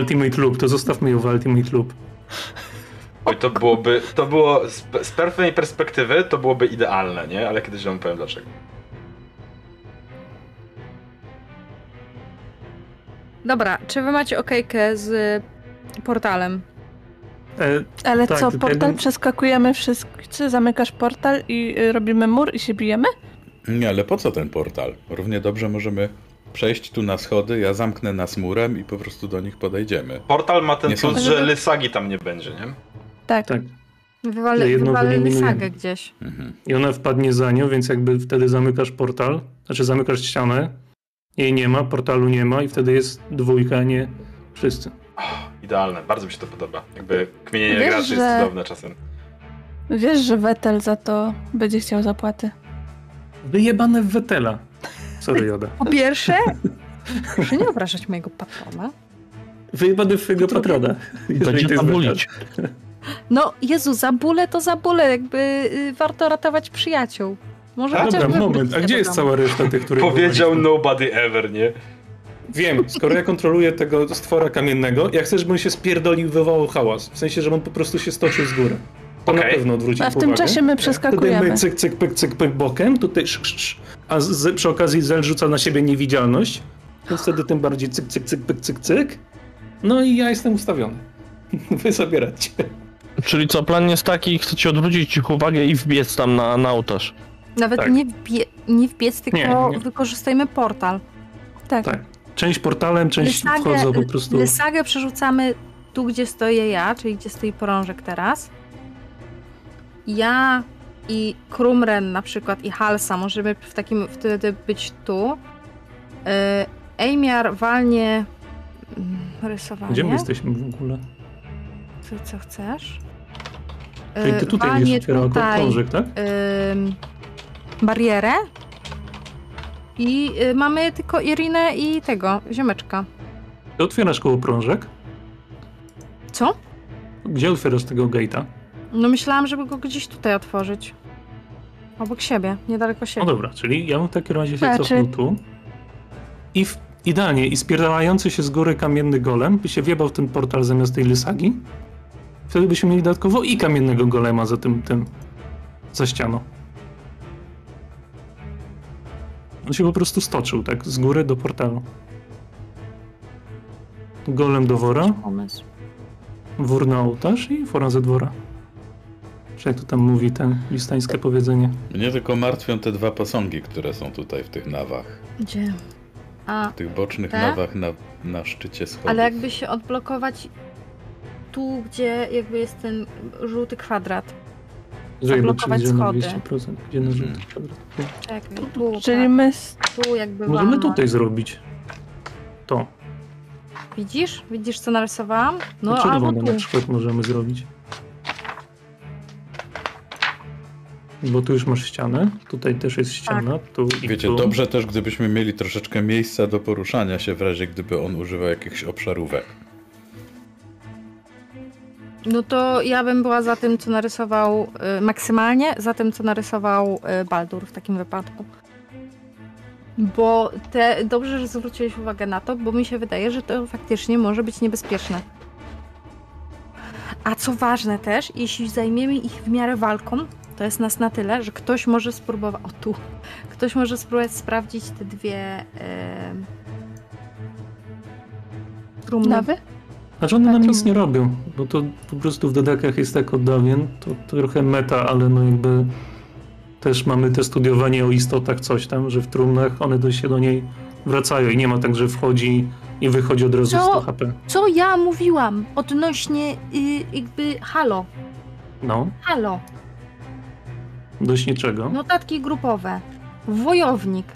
Ultimate Loop, to zostawmy ją w Ultimate Loop.
Oj, to byłoby, to było, z, z pewnej perspektywy to byłoby idealne, nie? Ale kiedyś wam powiem dlaczego.
Dobra, czy wy macie okejkę z portalem?
E,
Ale
Tak,
co, portal
bym-
przeskakujemy wszyscy, zamykasz portal i y, robimy mur i się bijemy?
Nie, ale po co ten portal? Równie dobrze możemy przejść tu na schody, ja zamknę nas murem i po prostu do nich podejdziemy.
Portal ma ten
Nie są-
plus, że Lysagi tam nie będzie, nie?
Tak.
Tak.
Wywalili
wyeliminujemy.
sagę gdzieś.
Mhm.
I ona wpadnie za nią, więc jakby wtedy zamykasz portal, znaczy zamykasz ścianę, jej nie ma, portalu nie ma i wtedy jest dwójka, a nie wszyscy.
Idealne, bardzo mi się to podoba. Jakby kmienienie
Wiesz,
graczy jest
że-
cudowne czasem.
Wiesz, że Vettel za to będzie chciał zapłaty.
Wyjebane w Wetela. Sorry, Joda.
Po pierwsze, proszę nie obrażać mojego patrona.
Wyjebany w twojego patrona.
Będzie
jest
nabulić.
No Jezu, za bólę to za bólę, jakby y, warto ratować przyjaciół. Może
A dobra, moment. A gdzie jest cała reszta tych, których...
Powiedział nobody ever, nie?
Wiem, skoro ja kontroluję tego stwora kamiennego, ja chcę, żeby on się spierdolił i wywołał hałas. W sensie, żeby on po prostu się stoczył z góry. To na
Okej.
pewno odwróci
A w tym
uwagę.
czasie my
Tutaj
przeskakujemy.
my cyk, cyk, pyk, cyk, pyk bokiem, tutaj sz, sz, sz, a z, przy okazji Zel rzuca na siebie niewidzialność, więc wtedy tym bardziej cyk, cyk, cyk, pyk, cyk, cyk. No i ja jestem ustawiony. Wy zabieracie.
Czyli co, plan jest taki, chcecie odwrócić ich uwagę i wbiec tam na, na ołtarz.
Nawet
Tak.
nie, wbie, nie wbiec, tylko
Nie, nie.
wykorzystajmy portal.
Tak.
Tak. Część portalem, część wchodzą po prostu.
Lysagę przerzucamy tu, gdzie stoję ja, czyli gdzie stoi porążek teraz. Ja i Krumren na przykład i Halsa możemy w takim wtedy być tu. Yy, Ejmiar walnie mm, rysowanie.
Gdzie my jesteśmy w ogóle?
Co, co chcesz?
Czyli ty
Yy,
tutaj
walnie
otwierał
tutaj,
krążek, tak?
barierę. I y, mamy tylko Irinę i tego, ziomeczka.
Ty otwierasz koło prążek?
Co?
Gdzie otwierasz tego gate'a?
No myślałam, żeby go gdzieś tutaj otworzyć. Obok siebie, niedaleko
No
siebie.
dobra, czyli ja bym w takim razie się
Znaczy-
cofnął tu. I w, idealnie, i spierdalający się z góry kamienny golem by się wjebał w ten portal zamiast tej lysagi. Wtedy byśmy mieli dodatkowo i kamiennego golema za tym, tym, za ścianą. On się po prostu stoczył, tak, z góry do portalu. Golem do wora,
Pomysł.
wór na ołtarz i fora ze dwora. Czy jak to tam mówi ten listańskie powiedzenie?
Mnie tylko martwią te dwa posągi, które są tutaj w tych nawach.
Gdzie? A,
W tych bocznych
Te?
nawach na, na szczycie schodów.
ale jakby się odblokować tu, gdzie jakby jest ten żółty kwadrat.
Żeby
Zablokować schody.
200%, gdzie na żółty
Mhm.
kwadrat.
Czekaj, tu,
Czyli
tak,
my...
tu jakby
Możemy tutaj zrobić. To.
Widzisz? Widzisz, co narysowałam?
No,
No, albo tu.
na przykład możemy zrobić. Bo tu już masz ścianę, tutaj też jest ściana, tu i
Wiecie,
tu.
dobrze też, gdybyśmy mieli troszeczkę miejsca do poruszania się w razie, gdyby on używał jakichś obszarówek.
No to ja bym była za tym, co narysował y, maksymalnie, za tym, co narysował y, Baldur w takim wypadku. Bo te, dobrze, że zwróciłeś uwagę na to, bo mi się wydaje, że to faktycznie może być niebezpieczne. A co ważne też, jeśli zajmiemy ich w miarę walką, to jest nas na tyle, że ktoś może spróbować. O tu. Ktoś może spróbować sprawdzić te dwie. Yy, trumny.
Nawy?
Znaczy one nam
Tak,
nic
to-
nie robią, bo to po prostu w dodakach jest tak od dawien, to, to trochę meta, ale no jakby też mamy te studiowanie o istotach, coś tam, że w trumnach one do się do niej wracają i nie ma tak, że wchodzi i wychodzi od razu
Co?
100 HP.
Co ja mówiłam odnośnie y, jakby halo.
No,
Halo.
Dość niczego.
Notatki grupowe. Wojownik.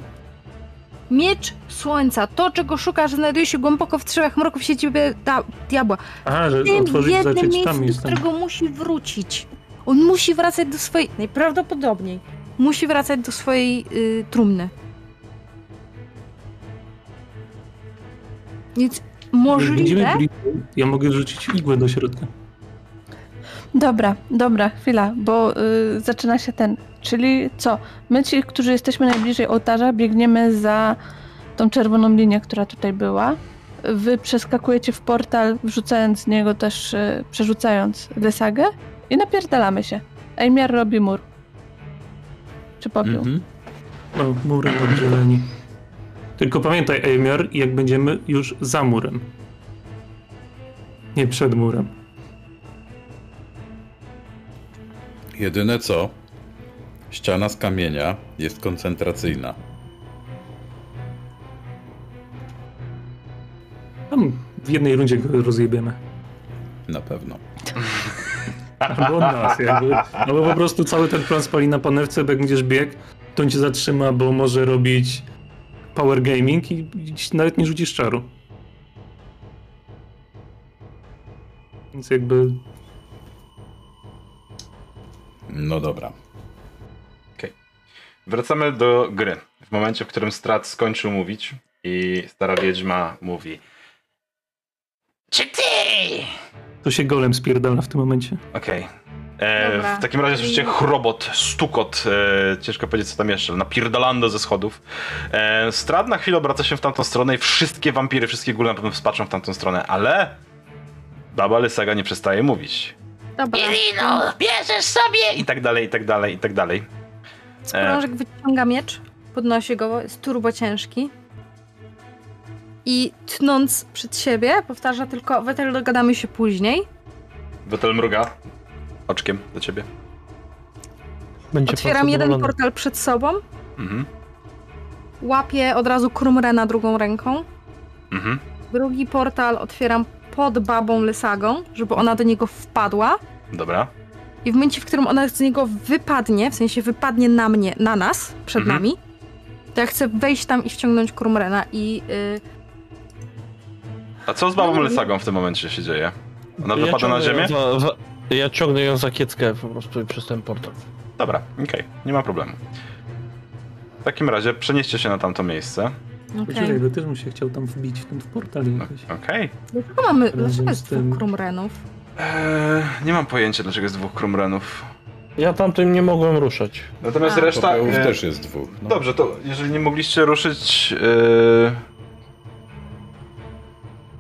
Miecz słońca. To, czego szukasz, znajduje się głęboko w trzech mroków sieci da- diabła.
A, że
W tym
otworzyć,
jednym miejscu, do którego musi wrócić. On musi wracać do swojej... Najprawdopodobniej. Musi wracać do swojej y, trumny. Więc możliwe...
ja mogę rzucić igłę do środka.
Dobra, dobra, chwila, bo y, zaczyna się ten. Czyli co? My ci, którzy jesteśmy najbliżej ołtarza, biegniemy za tą czerwoną linię, która tutaj była. Wy przeskakujecie w portal, wrzucając z niego też, y, przerzucając desagę i napierdalamy się. Ejmiar robi mur. Czy popiół?
Mhm.
No, murem oddzieleni. Tylko pamiętaj, Ejmiar, jak będziemy już za murem. Nie przed murem.
Jedyne co, ściana z kamienia jest koncentracyjna.
Tam w jednej rundzie go rozjebiemy.
Na pewno.
Albo od nas, jakby. No bo po prostu cały ten plan spali na panewce, bo jak będziesz bieg, to on cię zatrzyma, bo może robić power gaming i nawet nie rzucisz czaru. Więc jakby
No dobra.
Wracamy do gry. W momencie, w którym Strat skończył mówić i stara wiedźma mówi
Czy ty?
to się golem spierdala w tym momencie.
Okej. E,
Dobra.
W takim razie słyszycie chrobot, stukot, e, ciężko powiedzieć co tam jeszcze, napierdalando ze schodów. E, Strad na chwilę obraca się w tamtą stronę i wszystkie wampiry, wszystkie góle na pewno wspatrzą w tamtą stronę, ale baba Lysaga nie przestaje mówić.
Dobra.
Irino, bierzesz sobie?
I tak dalej, i tak dalej, i tak dalej.
Sprążek wyciąga miecz, podnosi go, jest turbo ciężki. I tnąc przed siebie, powtarza tylko, Wetel dogadamy się później.
Wetel mruga oczkiem do ciebie.
Będzie
Otwieram jeden portal przed sobą,
Mhm,
łapię od razu Krumrena drugą ręką.
mhm.
Drugi portal otwieram pod babą Lysagą, żeby ona do niego wpadła.
Dobra.
I w momencie, w którym ona z niego wypadnie, w sensie wypadnie na mnie, na nas, przed
Mhm.
nami, to ja chcę wejść tam i wciągnąć Krumrena i... y,
A co z babą
No,
Lysagą w tym momencie się dzieje? Ona
Ja
wypada na ziemię?
Za, za, ja ciągnę ją za kieckę po prostu przez ten portal.
Dobra, okej, nie ma problemu. W takim razie przenieście się na tamto miejsce.
Poczekaj, bo też bym się chciał tam wbić w ten w portal jakoś.
Okej.
Dlaczego mamy... Dlaczego jest
tym-
dwóch Krumrenów?
Eee, nie mam pojęcia, dlaczego jest dwóch krumrenów.
Ja tamtym nie mogłem ruszać.
Natomiast
A.
reszta...
Popiołów
e,
też jest dwóch. No.
Dobrze, to jeżeli nie mogliście ruszyć... E,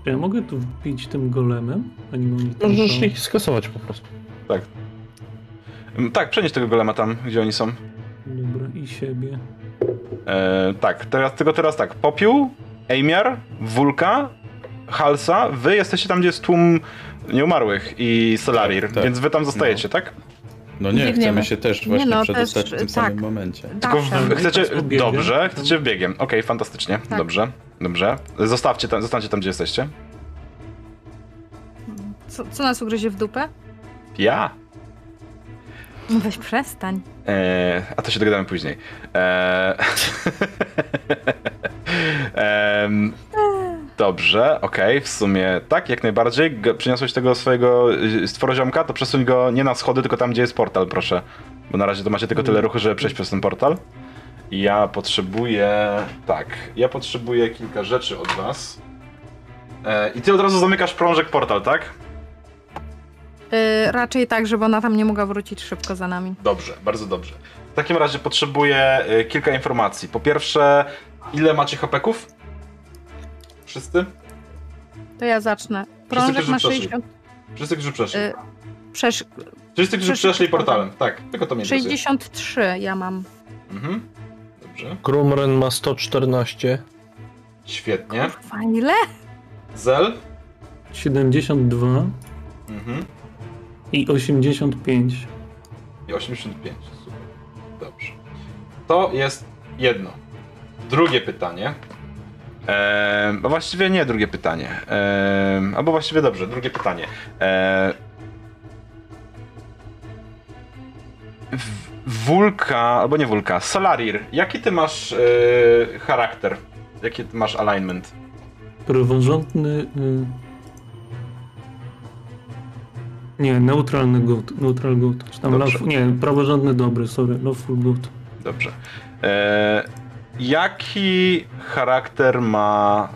Czy ja mogę tu wbić tym golemem? Zanim oni tam
Możesz
są?
ich skasować po prostu.
m, tak, przenieść tego golema tam, gdzie oni są.
Dobra, i siebie.
E, tak, teraz, tylko teraz tak. Popiół, Eimiar, Wulka, Halsa, wy jesteście tam, gdzie jest tłum nieumarłych i Solarir,
Tak, tak.
więc wy tam zostajecie, tak?
No nie,
Biegniemy.
chcemy się też
Nie
właśnie
no,
przedostać
też,
w tym
tak.
samym momencie.
Tylko w, chcecie...
Tak.
Dobrze, chcecie w biegiem. Okej, fantastycznie.
Tak.
Dobrze, dobrze. Zostawcie tam, zostańcie tam, gdzie jesteście.
Co, co nas ugryzie w dupę?
Ja?
No Weź przestań.
Eee, a to się dogadamy później. Eee, em, dobrze, okej, w sumie tak, jak najbardziej. Przyniosłeś tego swojego y, stworoziomka, to przesuń go nie na schody, tylko tam, gdzie jest portal, proszę. Bo na razie to macie tylko tyle ruchu, żeby przejść przez ten portal. I ja potrzebuję... Tak, ja potrzebuję kilka rzeczy od was. Eee, I ty od razu zamykasz prążek portal, tak?
Y, raczej tak, żeby ona tam nie mogła wrócić szybko za nami.
Dobrze, bardzo dobrze. W takim razie potrzebuję y, kilka informacji. Po pierwsze, ile macie hapeków? Wszyscy?
To ja zacznę. Prążek ma
przeszli.
60...
Wszyscy, którzy przeszli.
Y, przesz...
Wszyscy, którzy
przeszli
przeszli
portal.
portalem. Tak, tylko to mnie interesuje.
63 ja mam.
Mhm. Dobrze,
Krumren ma 114.
świetnie.
Kurwa, ile?
Zel?
72
Mhm.
I 85.
I 85. Super. Dobrze. To jest jedno. Drugie pytanie. Eee, a właściwie nie drugie pytanie. Eee, albo właściwie dobrze, drugie pytanie. Eee, Wulka, albo nie Wulka, Solarir, jaki ty masz e, charakter? Jaki ty masz alignment?
Praworządny. Y... Nie, neutralny good. Neutral good. Czy tam nie, praworządny dobry, sorry. Loveful good.
Dobrze. E, jaki charakter ma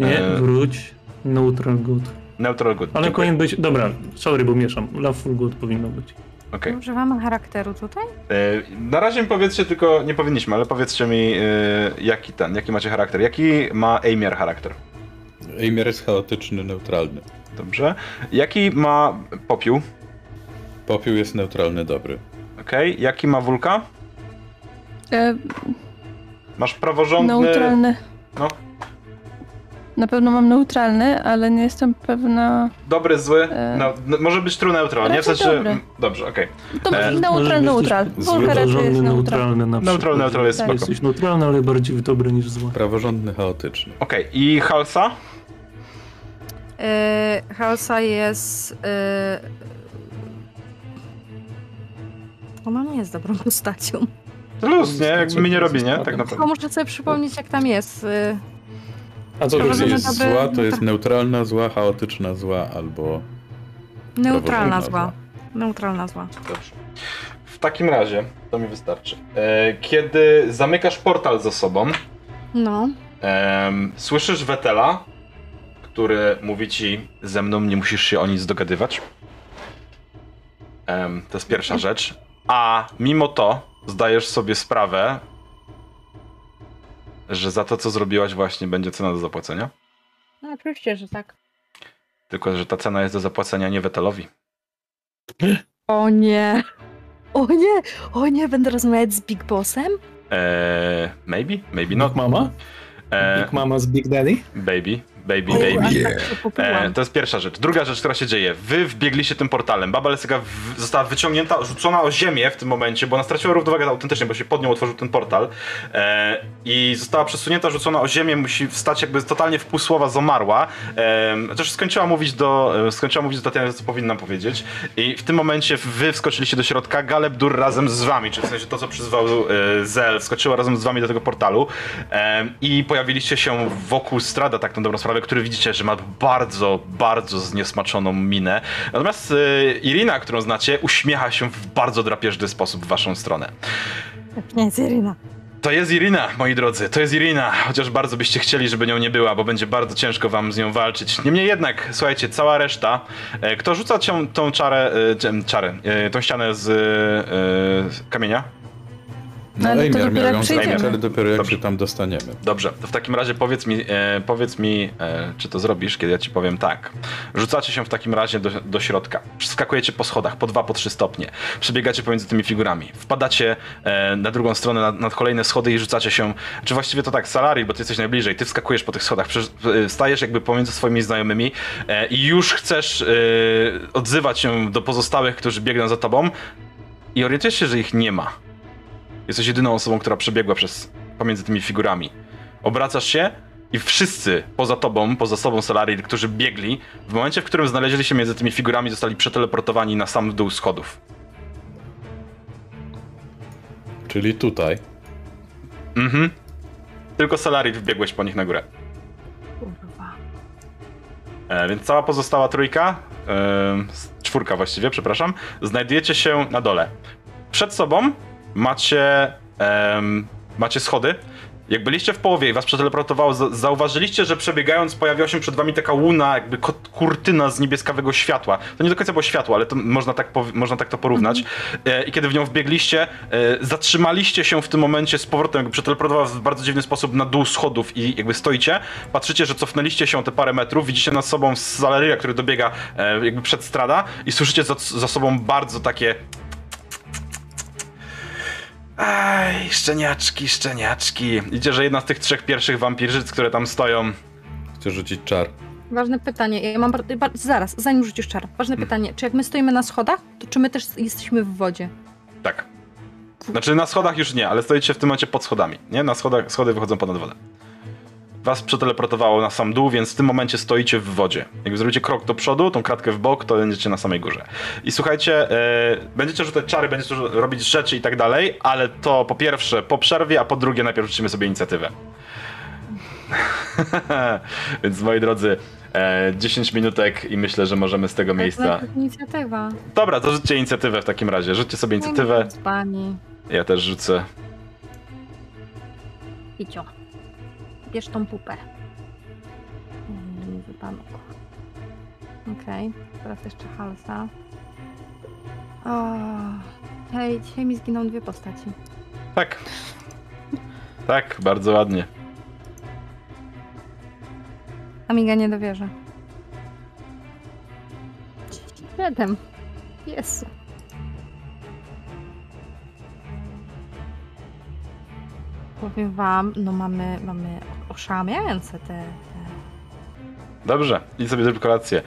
Nie,
E.
wróć. Neutral good.
Neutral Good?
Ale
Dziękuję.
powinien być. Dobra, sorry, bo mieszam. Loveful good powinno być.
Okej.
Używamy charakteru tutaj?
E, Na razie mi powiedzcie tylko, nie powinniśmy, ale powiedzcie mi, e, jaki ten, jaki macie charakter. Jaki ma Eimier charakter?
Eimier jest chaotyczny, neutralny.
Dobrze. Jaki ma Popiół?
Popiół jest neutralny, dobry.
Okej. Jaki ma Wulka?
E,
Masz praworządny...
neutralny.
No.
Na pewno mam neutralny, ale nie jestem pewna.
Dobry, zły?
E.
No, no, może być true neutral, nie? W sensie...
dobry.
Dobrze, okej.
To
E,
może neutral, neutral. Wulka raczej jest neutral.
neutralny na przykład.
Neutral, neutral jest
Tak.
spoko.
Jesteś neutralny, ale bardziej w dobre niż w złe.
Praworządny, chaotyczny.
Okej. I Halsa?
Yy, Halsa jest... Ona nie jest dobrą postacią.
Luz, nie? Jakby mi nie robi, nie? Tak
Tylko
naprawdę.
muszę sobie przypomnieć, jak tam jest. y,
A co to jest?
jest
dobry-
zła, to jest neutralna zła, chaotyczna zła albo
Neutralna
praworządna
zła. Neutralna zła.
Dobrze. W takim razie, to mi wystarczy. E, Kiedy zamykasz portal za sobą,
No.
em, słyszysz Wetela, który mówi ci, ze mną nie musisz się o nic dogadywać. Em, to jest pierwsza rzecz. A mimo to zdajesz sobie sprawę, że za to, co zrobiłaś właśnie, będzie cena do zapłacenia.
No oczywiście, że tak.
Tylko, że ta cena jest do zapłacenia nie Wetelowi.
O nie. O nie. O nie, będę rozmawiać z Big Bossem?
Eee, maybe, maybe not.
Big Mama?
Eee,
Big Mama z Big Daddy?
baby, baby, baby.
aż tak
to jest pierwsza rzecz. Druga rzecz, która się dzieje. Wy wbiegliście tym portalem. Baba Lesyka w, została wyciągnięta, rzucona o ziemię w tym momencie, bo ona straciła równowagę autentycznie, bo się pod nią otworzył ten portal. E, I została przesunięta, rzucona o ziemię, musi wstać jakby totalnie w pół słowa zamarła. E, też skończyła mówić do, e, skończyła mówić do Tatiany, co powinnam powiedzieć. I w tym momencie wy wskoczyliście do środka, Galeb Dur razem z wami, czyli w sensie to, co przyzwał e, Zel, wskoczyła razem z wami do tego portalu e, i pojawiliście się wokół Strada, tak na dobrą sprawę, który widzicie, że ma bardzo, bardzo zniesmaczoną minę. Natomiast e, Irina, którą znacie, uśmiecha się w bardzo drapieżny sposób w waszą stronę.
Nie, jest Irina.
To jest Irina, moi drodzy, to jest Irina, chociaż bardzo byście chcieli, żeby nią nie była, bo będzie bardzo ciężko wam z nią walczyć. Niemniej jednak, słuchajcie, cała reszta, e, kto rzuca cię, tą czarę, e, czarę, e, tą ścianę z e, z kamienia?
No,
Ale to
Ejmiar
dopiero
miał
jak przyjdziemy.
ale dopiero jak
Dobrze.
się tam dostaniemy.
Dobrze, to w takim razie powiedz mi, e, powiedz mi e, czy to zrobisz, kiedy ja ci powiem tak. Rzucacie się w takim razie do, do środka. Skakujecie po schodach, po dwa, po trzy stopnie. Przebiegacie pomiędzy tymi figurami. Wpadacie e, na drugą stronę, na, na kolejne schody i rzucacie się. Czy właściwie to tak, Salari, bo ty jesteś najbliżej. Ty wskakujesz po tych schodach, przecież, e, stajesz jakby pomiędzy swoimi znajomymi e, i już chcesz e, odzywać się do pozostałych, którzy biegną za tobą i orientujesz się, że ich nie ma. Jesteś jedyną osobą, która przebiegła przez pomiędzy tymi figurami. Obracasz się i wszyscy poza tobą, poza sobą Solari, którzy biegli, w momencie, w którym znaleźli się między tymi figurami, zostali przeteleportowani na sam dół schodów.
Czyli tutaj.
Mhm. Tylko Solari wbiegłeś po nich na górę.
Kurwa.
E, więc cała pozostała trójka, e, czwórka właściwie, przepraszam, znajdujecie się na dole. Przed sobą macie, em, macie schody. Jak byliście w połowie i was przeteleportowało, za- zauważyliście, że przebiegając pojawiła się przed wami taka łuna, jakby kurtyna z niebieskawego światła. To nie do końca było światło, ale to można tak, można tak to porównać. E, I kiedy w nią wbiegliście, e, zatrzymaliście się w tym momencie z powrotem, jakby przeteleportował was w bardzo dziwny sposób na dół schodów i jakby stoicie, patrzycie, że cofnęliście się te parę metrów, widzicie nad sobą Saleria, który dobiega e, jakby przed strada i słyszycie za, za sobą bardzo takie Aj, szczeniaczki, szczeniaczki. Idzie, że jedna z tych trzech pierwszych wampirzyc, które tam stoją.
Chcę rzucić czar.
Ważne pytanie. Ja mam bar- bar- zaraz, zanim rzucisz czar. Ważne pytanie. Czy jak my stoimy na schodach, to czy my też jesteśmy w wodzie?
Tak. Znaczy na schodach już nie, ale stoicie w tym momencie pod schodami. Nie? Na schodach, schody wychodzą ponad wodę. Was przeteleportowało na sam dół, więc w tym momencie stoicie w wodzie. Jak zrobicie krok do przodu, tą kratkę w bok, to będziecie na samej górze. I słuchajcie, e, będziecie rzucać czary, będziecie robić rzeczy i tak dalej, ale to po pierwsze po przerwie, a po drugie najpierw rzucimy sobie inicjatywę. więc moi drodzy, e, 10 minutek i myślę, że możemy z tego miejsca...
Najpierw Inicjatywa.
Dobra, to rzućcie inicjatywę w takim razie. Rzućcie sobie inicjatywę. Ja też rzucę.
Icio. Bierz tą pupę. Mm, Wypadł. Okej, teraz jeszcze halsa. O, hej, dzisiaj mi zginą dwie postaci.
Tak. Tak, bardzo ładnie.
Amiga nie dowierza. Siedem. Jezu. Powiem wam, no mamy, mamy oszałamiające te, te
Dobrze, i sobie zrób kolację.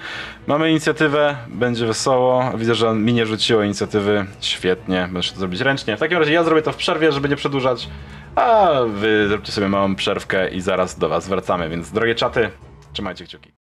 Mamy inicjatywę, będzie wesoło. Widzę, że mi nie rzuciło inicjatywy. Świetnie, możesz to zrobić ręcznie. W takim razie ja zrobię to w przerwie, żeby nie przedłużać. A wy zróbcie sobie małą przerwkę i zaraz do was wracamy. Więc drogie czaty, trzymajcie kciuki.